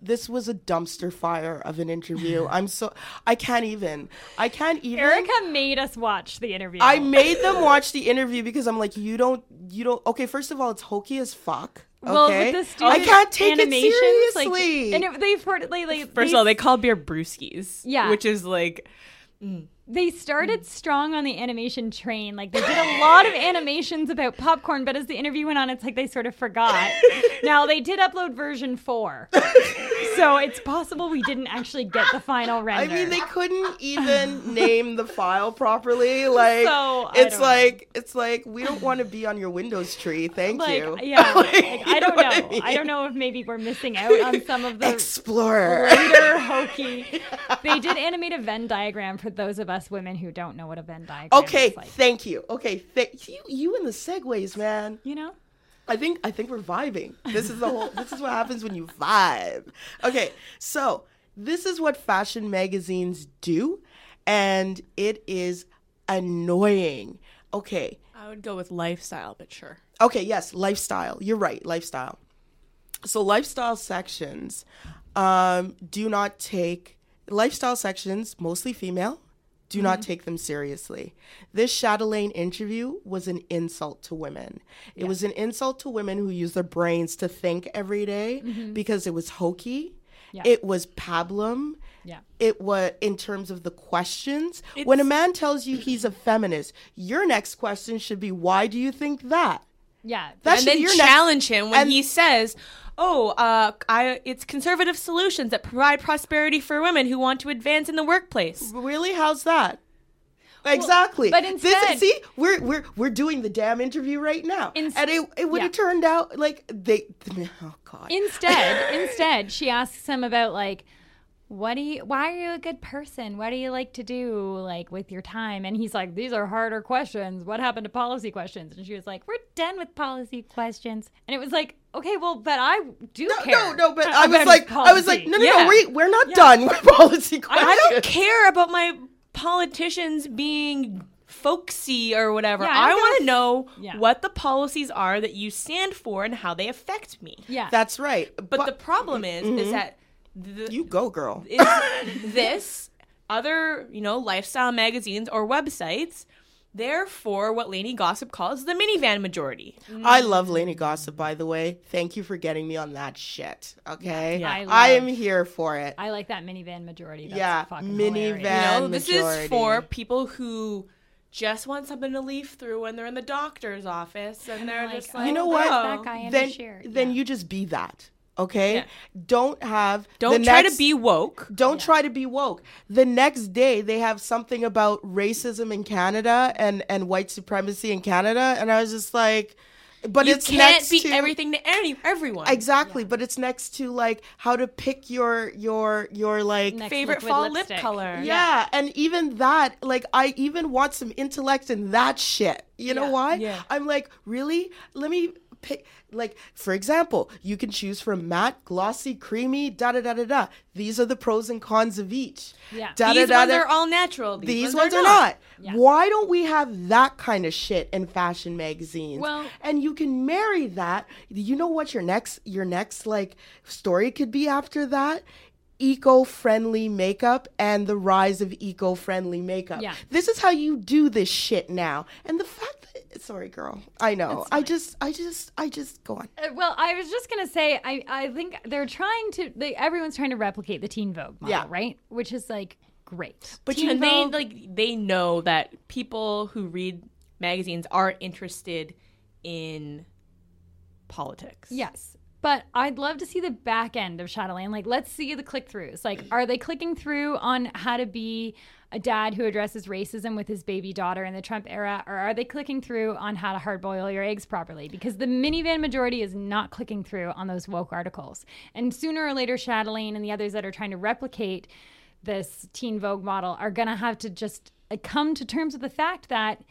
this was a dumpster fire of an interview. I'm so I can't even. I can't even. Erica made us watch the interview. I made them watch the interview because I'm like, you don't, you don't. Okay, first of all, it's hokey as fuck. well, Okay, with the student I can't take animations, it like- seriously. and it, they've heard like, like First they, of all, they call beer brewskis. Yeah. Which is like mm. They started hmm. strong on the animation train. Like they did a lot of animations about popcorn, but as the interview went on, it's like they sort of forgot. now they did upload version four, so it's possible we didn't actually get the final render. I mean, they couldn't even name the file properly. Like, So, it's don't know. like, it's like we don't want to be on your Windows tree. Thank like you. yeah, Like, like, I don't know know. I mean? I don't know if maybe we're missing out on some of the Explorer. later hokey. They did animate a Venn diagram for those of us women who don't know what a Venn diagram Okay, is like. thank you. Okay, th- you, you and the segues, man. You know? I think I think we're vibing. This is the whole. this is what happens when you vibe. Okay, so this is what fashion magazines do, and it is annoying. Okay, I would go with lifestyle, but sure. okay, yes, lifestyle. You're right, lifestyle. So lifestyle sections um, do not take lifestyle sections, mostly female, do not mm-hmm. take them seriously. This Chatelaine interview was an insult to women. It was an insult to women who use their brains to think every day mm-hmm. because it was hokey. Yeah. It was pablum. Yeah. It was in terms of the questions. when a man tells you he's a feminist, your next question should be, "Why do you think that?" Yeah. That and then your next- challenge him when and- he says, "Oh, uh, I, it's conservative solutions that provide prosperity for women who want to advance in the workplace." Really? How's that? Exactly. but This- instead- see, we're we're we're doing the damn interview right now, Ins- and it it would have yeah. turned out like they. Oh God. Instead, instead, she asks him about like, what do you? Why are you a good person? What do you like to do like with your time? And he's like, these are harder questions. What happened to policy questions? And she was like, we're done with policy questions. And it was like, okay, well, but I do no, care. no, no, but I was about like, I was like, no, no, Yeah. no, we we're not done with policy questions. I don't care about my politicians being folksy or whatever. Yeah, I I want to give know Yeah. what the policies are that you stand for and how they affect me. Yeah, That's right. But, the problem is, Mm-hmm. is that the, you go, girl. is this other, you know, lifestyle magazines or websites. Therefore, what Lainey Gossip calls the minivan majority. I love Lainey Gossip, by the way. Thank you for getting me on that shit. Okay, Yeah. I I am here for it. I like that minivan majority. That's Yeah, fucking minivan. hilarious. You know, this majority. is for people who just want something to leaf through when they're in the doctor's office and they're like, just like, you know what? "Oh." That guy in then a shirt. then yeah. you just be that. Okay, Yeah. don't have Don't the try next- to be woke. Don't try to be woke. The next day they have something about racism in Canada and and white supremacy in Canada, and I was just like, but You it's can't next be to everything to any everyone. exactly, but it's next to like how to pick your your your like. Next Favorite fall lipstick. lip color. yeah, and even that, like, I even want some intellect in that shit. You know why? Yeah. I'm like, really? Let me pick. Like, for example, you can choose from matte, glossy, creamy, da da da da da. These are the pros and cons of each. Yeah. Da, These da, ones da, are all natural. These, these ones, ones are not. Yeah. Why don't we have that kind of shit in fashion magazines? Well- and you can marry that. You know what your next your next like story could be after that? Eco-friendly makeup and the rise of eco-friendly makeup. Yeah. This is how you do this shit now. And the fact sorry girl, I know. I just I just I just go on. Uh, Well, I was just gonna say, I, I think they're trying to. They, everyone's trying to replicate the Teen Vogue model, Yeah. right? Which is like great. But and you they know, like they know that people who read magazines are interested in politics. Yes, but I'd love to see the back end of Chatelaine. Like, let's see the click throughs. Like, are they clicking through on how to be a dad who addresses racism with his baby daughter in the Trump era, or are they clicking through on how to hard boil your eggs properly? Because the minivan majority is not clicking through on those woke articles. And sooner or later, Chatelaine and the others that are trying to replicate this Teen Vogue model are going to have to just come to terms with the fact that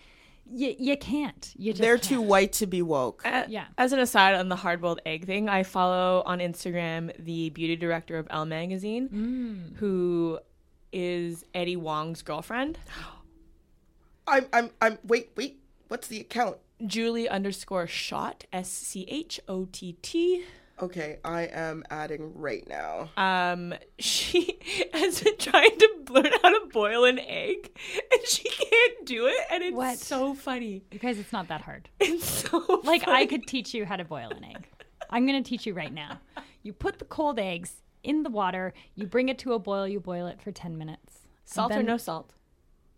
y- you can't. You just They're can't. too white to be woke. Uh, Yeah. As an aside on the hard boiled egg thing, I follow on Instagram the beauty director of Elle magazine, who is Eddie Wong's girlfriend, I'm, I'm, I'm. Wait, wait. What's the account? Julie underscore Schott S C H O T T. Okay, I am adding right now. Um, she has been trying to learn how to boil an egg, and she can't do it, and it's What? so funny. Because it's not that hard. It's so Like I could teach you how to boil an egg. I'm going to teach you right now. You put the cold eggs in the water, you bring it to a boil, you boil it for 10 minutes. salt or no salt.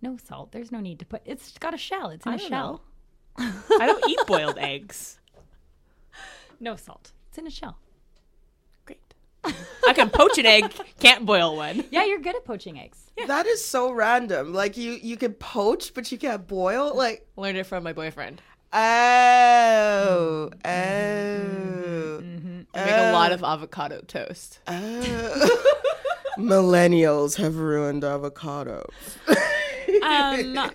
No salt. There's no need to put It's got a shell. It's in I a don't shell. I don't eat boiled eggs. No salt. It's in a shell. Great. I can poach an egg, can't boil one. Yeah, you're good at poaching eggs. That is so random. Like you, you can poach, but you can't boil. Like Learned it from my boyfriend. Oh, oh, I make a lot of avocado toast. oh. Millennials have ruined avocado. Um,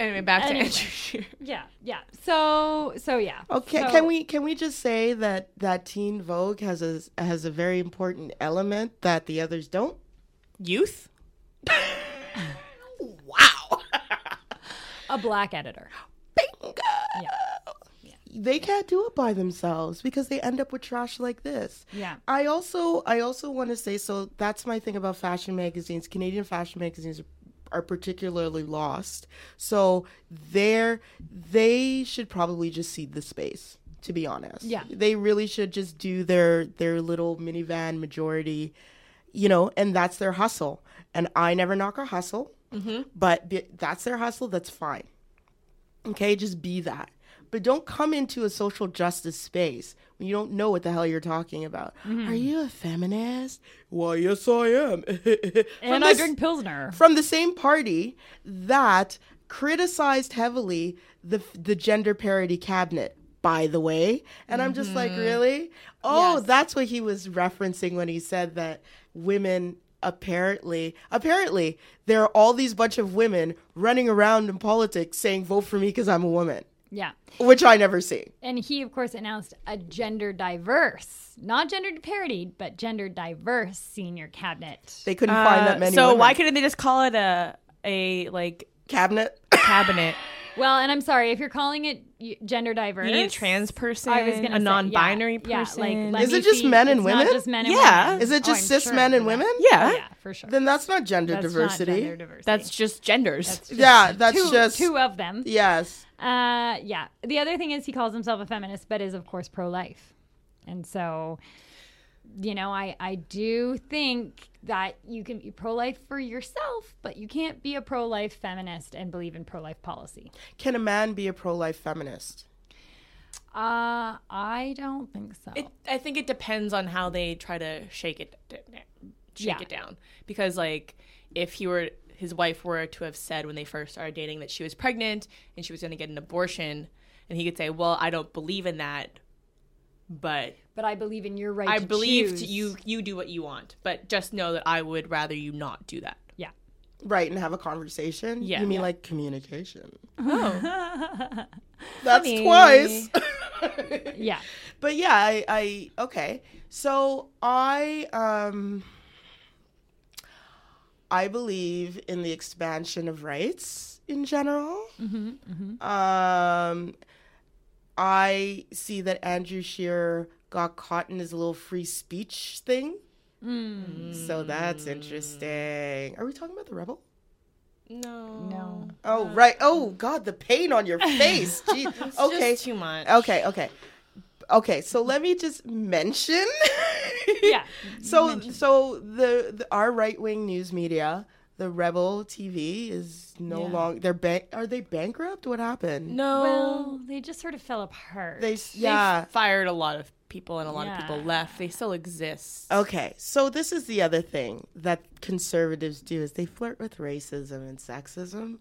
Anyway, back to Anyway. Andrew Scheer. yeah, yeah. So, so yeah. Okay, So- can we can we just say that that Teen Vogue has a has a very important element that the others don't? Youth? Wow. A black editor. Bingo. Yeah, They can't do it by themselves because they end up with trash like this. Yeah. I also I also want to say so that's my thing about fashion magazines. Canadian fashion magazines are particularly lost. So they're they should probably just cede the space, to be honest. Yeah. They really should just do their their little minivan majority, you know, and that's their hustle. And I never knock a hustle, mm-hmm. but be- that's their hustle, that's fine. Okay, just be that. But don't come into a social justice space when you don't know what the hell you're talking about. Mm-hmm. Are you a feminist? Why, yes, I am. From And I drink Pilsner. from the same party that criticized heavily the the gender parity cabinet by the way and i'm just like mm-hmm. really oh Yes. that's what he was referencing when he said that women apparently apparently there are all these bunch of women running around in politics saying vote for me because i'm a woman Yeah. which i never see And he, of course, announced a gender diverse, not gender parity, but gender diverse senior cabinet. they couldn't find that Uh, many so women. why couldn't they just call it a a like cabinet cabinet? Well, and I'm sorry if you're calling it gender diverse. You need a trans person, I was gonna a say, non-binary yeah, person. Yeah, like, let Is me it just see- men and it's women? Not just men and Yeah. women. is it Oh, just I'm cis sure men and women yeah, Oh, yeah, for sure. then that's not gender That's not diversity gender diversity. that's just genders. That's just yeah that's two, just two of them. yes Uh, yeah. The other thing is he calls himself a feminist, but is of course pro-life, and so, you know, I I do think that you can be pro-life for yourself, but you can't be a pro-life feminist and believe in pro-life policy. Can a man be a pro life feminist? Uh, I don't think so. It, I think it depends on how they try to shake it, shake Yeah. it down. Because like, if he were his wife were to have said when they first started dating that she was pregnant and she was going to get an abortion, and he could say, "Well, I don't believe in that, but but I believe in your right. I to believe choose. to you you do what you want. But just know that I would rather you not do that." Yeah. Right, and have a conversation? Yeah. You mean Yeah. like communication? Oh, That's Funny. twice. Yeah. but yeah, I, I okay. So I um I believe in the expansion of rights in general. Um I see that Andrew Shearer got caught in his little free speech thing. Hmm. So that's interesting. Are we talking about the rebel? no, No. Oh right. Oh God, the pain on your face. Gee. Okay. Just too much. Okay. Okay. Okay. So let me just mention. Yeah. so so the, the our right wing news media, the Rebel TV, is no Yeah. longer. They're bank. Are they bankrupt? What happened? No, Well, they just sort of fell apart. They They yeah. fired a lot of people and a lot of people left, they still exist. Okay, so this is the other thing that conservatives do is they flirt with racism and sexism,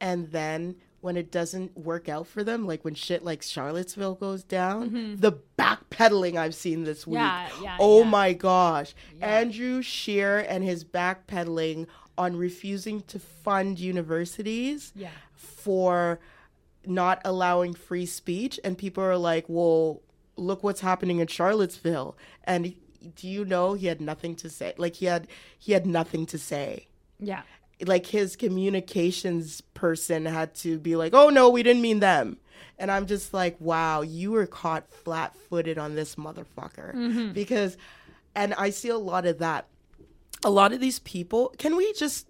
and then when it doesn't work out for them, like when shit like Charlottesville goes down, mm-hmm. the backpedaling I've seen this week. Yeah, yeah, Oh yeah. my gosh, Andrew Scheer and his backpedaling on refusing to fund universities Yeah. for not allowing free speech. And people are like well look what's happening in charlottesville. And do you know he had nothing to say? Like he had he had nothing to say. Yeah. like his communications person had to be like oh no we didn't mean them. And i'm just like wow you were caught flat-footed on this motherfucker. Mm-hmm. Because and i see a lot of that a lot of these people can we just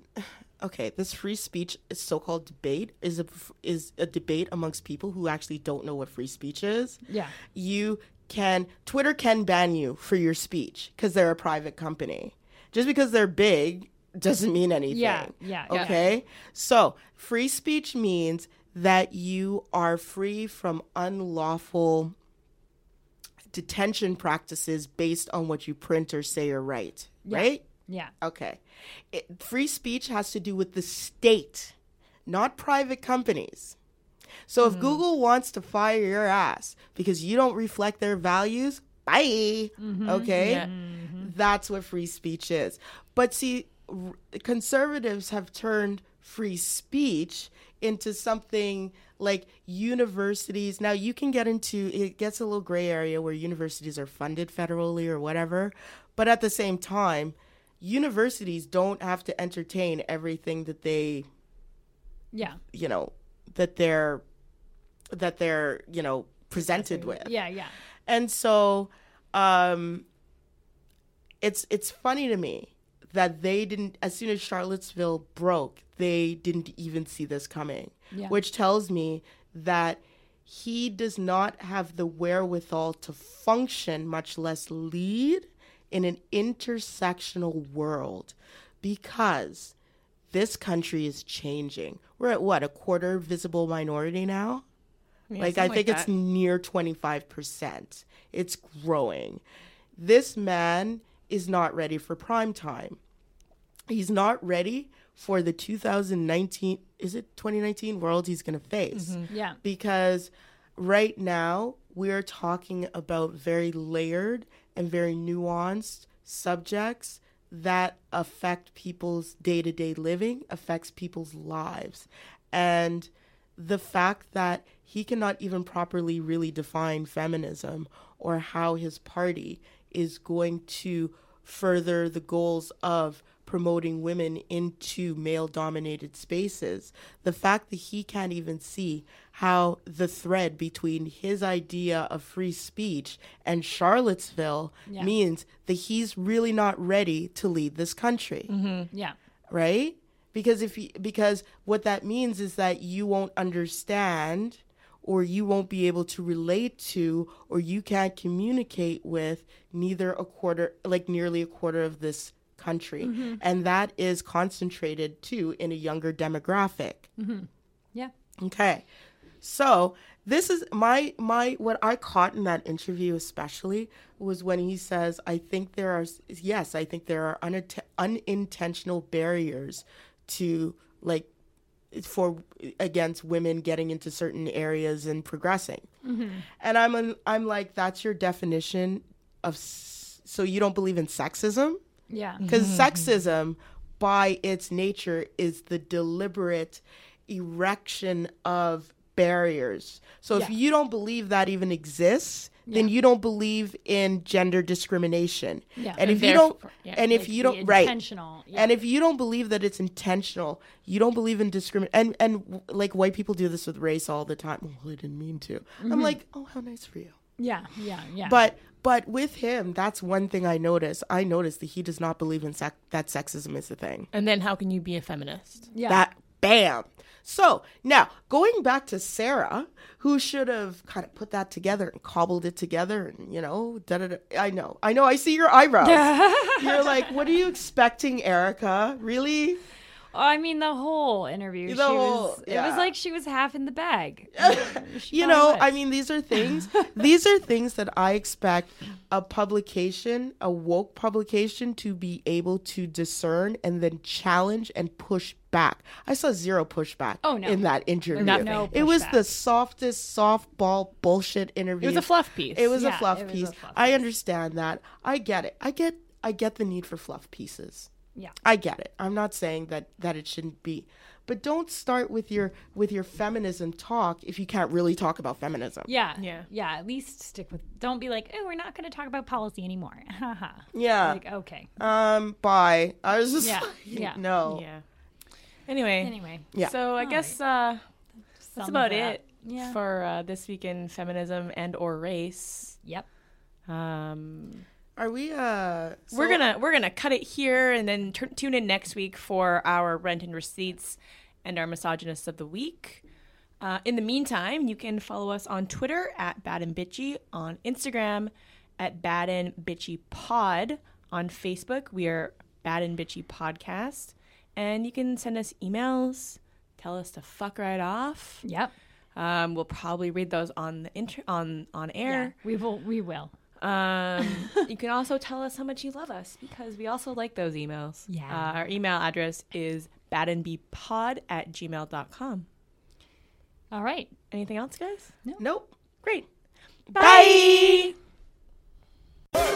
okay this free speech so-called debate is a is a debate amongst people who actually don't know what free speech is Yeah. you can twitter can ban you for your speech because they're a private company just because they're big doesn't mean anything Yeah. Yeah. yeah. Okay. So free speech means that you are free from unlawful detention practices based on what you print or say or write. Right? Yeah. Okay. It, free speech has to do with the state, not private companies. So if mm. Google wants to fire your ass because you don't reflect their values, bye. Mm-hmm. Okay? Yeah. Mm-hmm. That's what free speech is. But see, r- conservatives have turned free speech into something like universities. Now, you can get into it, gets a little gray area where universities are funded federally or whatever. But at the same time, universities don't have to entertain everything that they, Yeah. you know, that they're, that they're, you know, presented with Yeah. Yeah. and so um it's it's funny to me that they didn't as soon as charlottesville broke they didn't even see this coming Yeah. which tells me that he does not have the wherewithal to function much less lead in an intersectional world because this country is changing we're at what a quarter visible minority now Yeah, like I something think it's near 25%. It's growing. This man is not ready for prime time. He's not ready for the 2019 is it 2019 world he's going to face mm-hmm. Yeah. because right now we're talking about very layered and very nuanced subjects that affect people's day-to-day living affects people's lives and the fact that he cannot even properly really define feminism or how his party is going to further the goals of promoting women into male dominated spaces. The fact that he can't even see how the thread between his idea of free speech and Charlottesville Yeah. means that he's really not ready to lead this country mm-hmm. Yeah. right? Because if you, because what that means is that you won't understand or you won't be able to relate to or you can't communicate with neither a quarter like nearly a quarter of this country mm-hmm. and that is concentrated too in a younger demographic mm-hmm. Yeah. Okay. So this is my my what I caught in that interview especially was when he says I think there are yes I think there are unatt- unintentional barriers to like for against women getting into certain areas and progressing. Mm-hmm. And I'm an, I'm like that's your definition of so you don't believe in sexism? Yeah. because mm-hmm. sexism by its nature is the deliberate erection of barriers so if you don't believe that even exists then you don't believe in gender discrimination Yeah. and And if you don't yeah, and if you don't right intentional. Yeah. and if you don't believe that it's intentional you don't believe in discrimination and and like white people do this with race all the time well i didn't mean to i'm mm-hmm. like oh how nice for you yeah. Yeah. Yeah. but but with him, that's one thing I notice. I notice that he does not believe in sec- that sexism is a thing. And then how can you be a feminist? yeah. That bam. So now going back to Sarah, who should have kind of put that together and cobbled it together, and you know, da da. I know, I know. I see your eyebrows. You're like, what are you expecting, Erica? Really? I mean, the whole interview. The she whole- was, It was like she was half in the bag. You know, was. I mean, these are things. these are things that I expect a publication, a woke publication, to be able to discern and then challenge and push back. I saw zero pushback. Oh, no. in that interview. Nothing. No It was the softest softball bullshit interview. It was a fluff piece. It was Yeah, a fluff it was a piece. fluff I piece. understand that. I get it. I get. I get the need for fluff pieces. Yeah. I get it. I'm not saying that that it shouldn't be, but don't start with your with your feminism talk if you can't really talk about feminism. Yeah. Yeah. Yeah. At least stick with. Don't be like, oh, we're not going to talk about policy anymore. Haha. Yeah. like, okay. um. Bye. I was just Yeah, like, yeah. no. Yeah. Anyway. Anyway. Yeah. So I guess uh, that's about it it Yeah. for uh, this week in feminism and or race. Yep. Um, Are we? Uh. we're gonna we're gonna cut it here and then t- tune in next week for our rent and receipts and our misogynists of the week. Uh, in the meantime, you can follow us on Twitter at Bad and Bitchy, on Instagram at Bad and Bitchy Pod, on Facebook we are Bad and Bitchy Podcast, and you can send us emails, tell us to fuck right off. Yep. Um, we'll probably read those on the inter- on on air. Yeah. air. We will. We will. Um, you can also tell us how much you love us because we also like those emails. Yeah. Uh, our email address is badandbpod at gmail.com. All right. Anything else, guys? Nope. Great. Bye. My